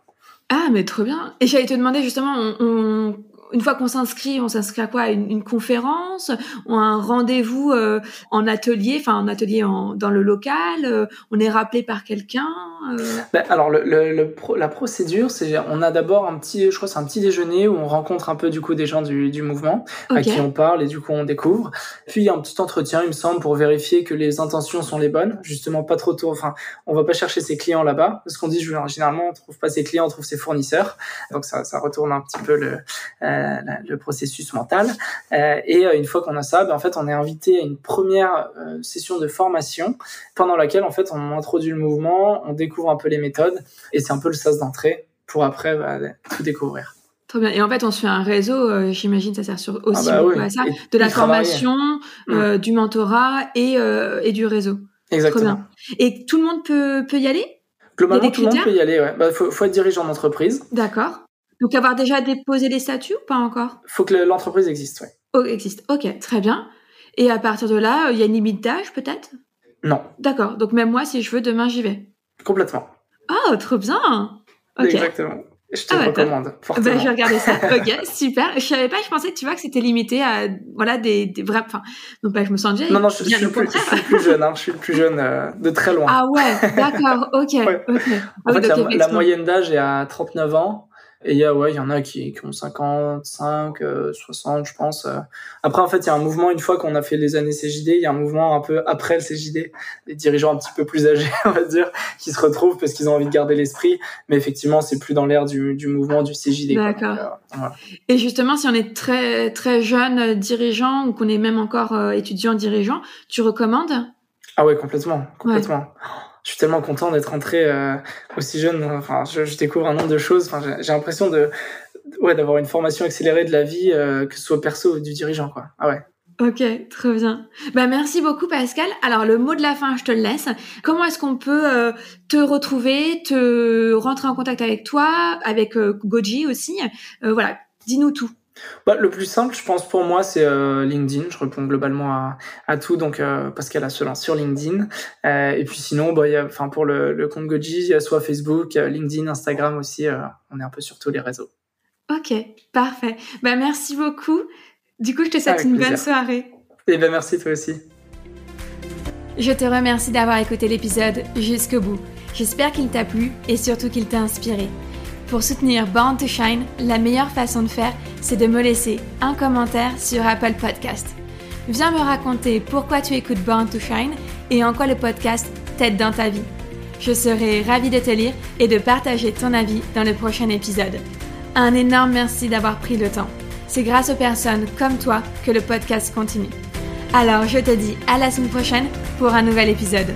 Ah, mais trop bien. Et j'allais te demander justement, on, une fois qu'on s'inscrit, on s'inscrit à quoi? Une, une, conférence? Ou un rendez-vous euh, en atelier, enfin en atelier en, dans le local euh, On est rappelé par quelqu'un euh? ben, Alors le, le, la procédure, c'est on a d'abord un petit, je crois c'est un petit déjeuner où on rencontre un peu du coup des gens du, du mouvement à qui on parle et du coup on découvre. Puis il y a un petit entretien, il me semble, pour vérifier que les intentions sont les bonnes. Justement, pas trop tôt. Enfin, on va pas chercher ses clients là-bas parce qu'on dit généralement on trouve pas ses clients, on trouve ses fournisseurs. Donc ça, ça retourne un petit peu le le processus mental. Euh, et euh, une fois qu'on a ça, ben, en fait, on est invité à une première euh, session de formation pendant laquelle, en fait, on introduit le mouvement, on découvre un peu les méthodes, et c'est un peu le sas d'entrée pour après bah, tout découvrir. Très bien. Et en fait, on se fait un réseau, j'imagine, ça sert sur aussi ah bah beaucoup à ça, de la formation, mm. du mentorat et, et du réseau. Exactement. Et tout le monde peut, peut y aller? Globalement, tout le monde peut y aller, Il bah, faut, faut être dirigeant d'entreprise. D'accord. Donc avoir déjà déposé les statuts ou pas encore? Faut que l'entreprise existe, oui. Oh, existe. Ok, très bien. Et à partir de là, il y a une limite d'âge peut-être? Non. D'accord. Donc même moi, si je veux, demain j'y vais. Complètement. Oh, trop bien. Exactement. Je te ah, recommande bah, fortement. Bah, je vais regarder ça. [laughs] ok, super. Je savais pas, je pensais, tu vois, que c'était limité à voilà des, des vrais. Enfin, non pas, je me sens vieille. Non, non, je, suis, plus, je suis, plus, jeune. Hein, je suis le plus jeune euh, de très loin. Ah ouais, d'accord. Ok. [laughs] En fait, la, la moyenne d'âge est à 39 ans. Et il y a, ouais, il y en a qui, qui ont 55, 60, euh, je pense. Euh. Après, en fait, il y a un mouvement, une fois qu'on a fait les années CJD, il y a un mouvement un peu après le CJD, des dirigeants un petit peu plus âgés, [laughs] on va dire, qui se retrouvent parce qu'ils ont envie de garder l'esprit. Mais effectivement, c'est plus dans l'air du, du mouvement du CJD. D'accord. Euh, Et justement, si on est très, très jeune dirigeant ou qu'on est même encore étudiant dirigeant, tu recommandes? Ah ouais, complètement, complètement je suis tellement content d'être rentré euh, aussi jeune. Enfin, je, je, découvre un nombre de choses. Enfin, j'ai l'impression de, ouais, d'avoir une formation accélérée de la vie, euh, que ce soit perso ou du dirigeant, quoi. Ah ouais. Ok, très bien. Bah merci beaucoup Pascal. Alors le mot de la fin, je te le laisse. Comment est-ce qu'on peut euh, te retrouver, te rentrer en contact avec toi, avec euh, Goji aussi? Euh, Voilà, dis-nous tout. Bah, le plus simple, je pense pour moi, c'est LinkedIn. Je réponds globalement à, à tout, donc Pascal Asselin sur LinkedIn. et puis sinon, bah, y a, pour le, le compte Goji, il y a soit Facebook, LinkedIn, Instagram aussi. on est un peu sur tous les réseaux. Ok, parfait. Bah merci beaucoup. Du coup, je te souhaite une bonne soirée. Et eh ben merci toi aussi. Je te remercie d'avoir écouté l'épisode jusqu'au bout. J'espère qu'il t'a plu et surtout qu'il t'a inspiré. Pour soutenir Born to Shine, la meilleure façon de faire, c'est de me laisser un commentaire sur Apple Podcast. Viens me raconter pourquoi tu écoutes Born to Shine et en quoi le podcast t'aide dans ta vie. Je serai ravie de te lire et de partager ton avis dans le prochain épisode. Un énorme merci d'avoir pris le temps. C'est grâce aux personnes comme toi que le podcast continue. Alors je te dis à la semaine prochaine pour un nouvel épisode.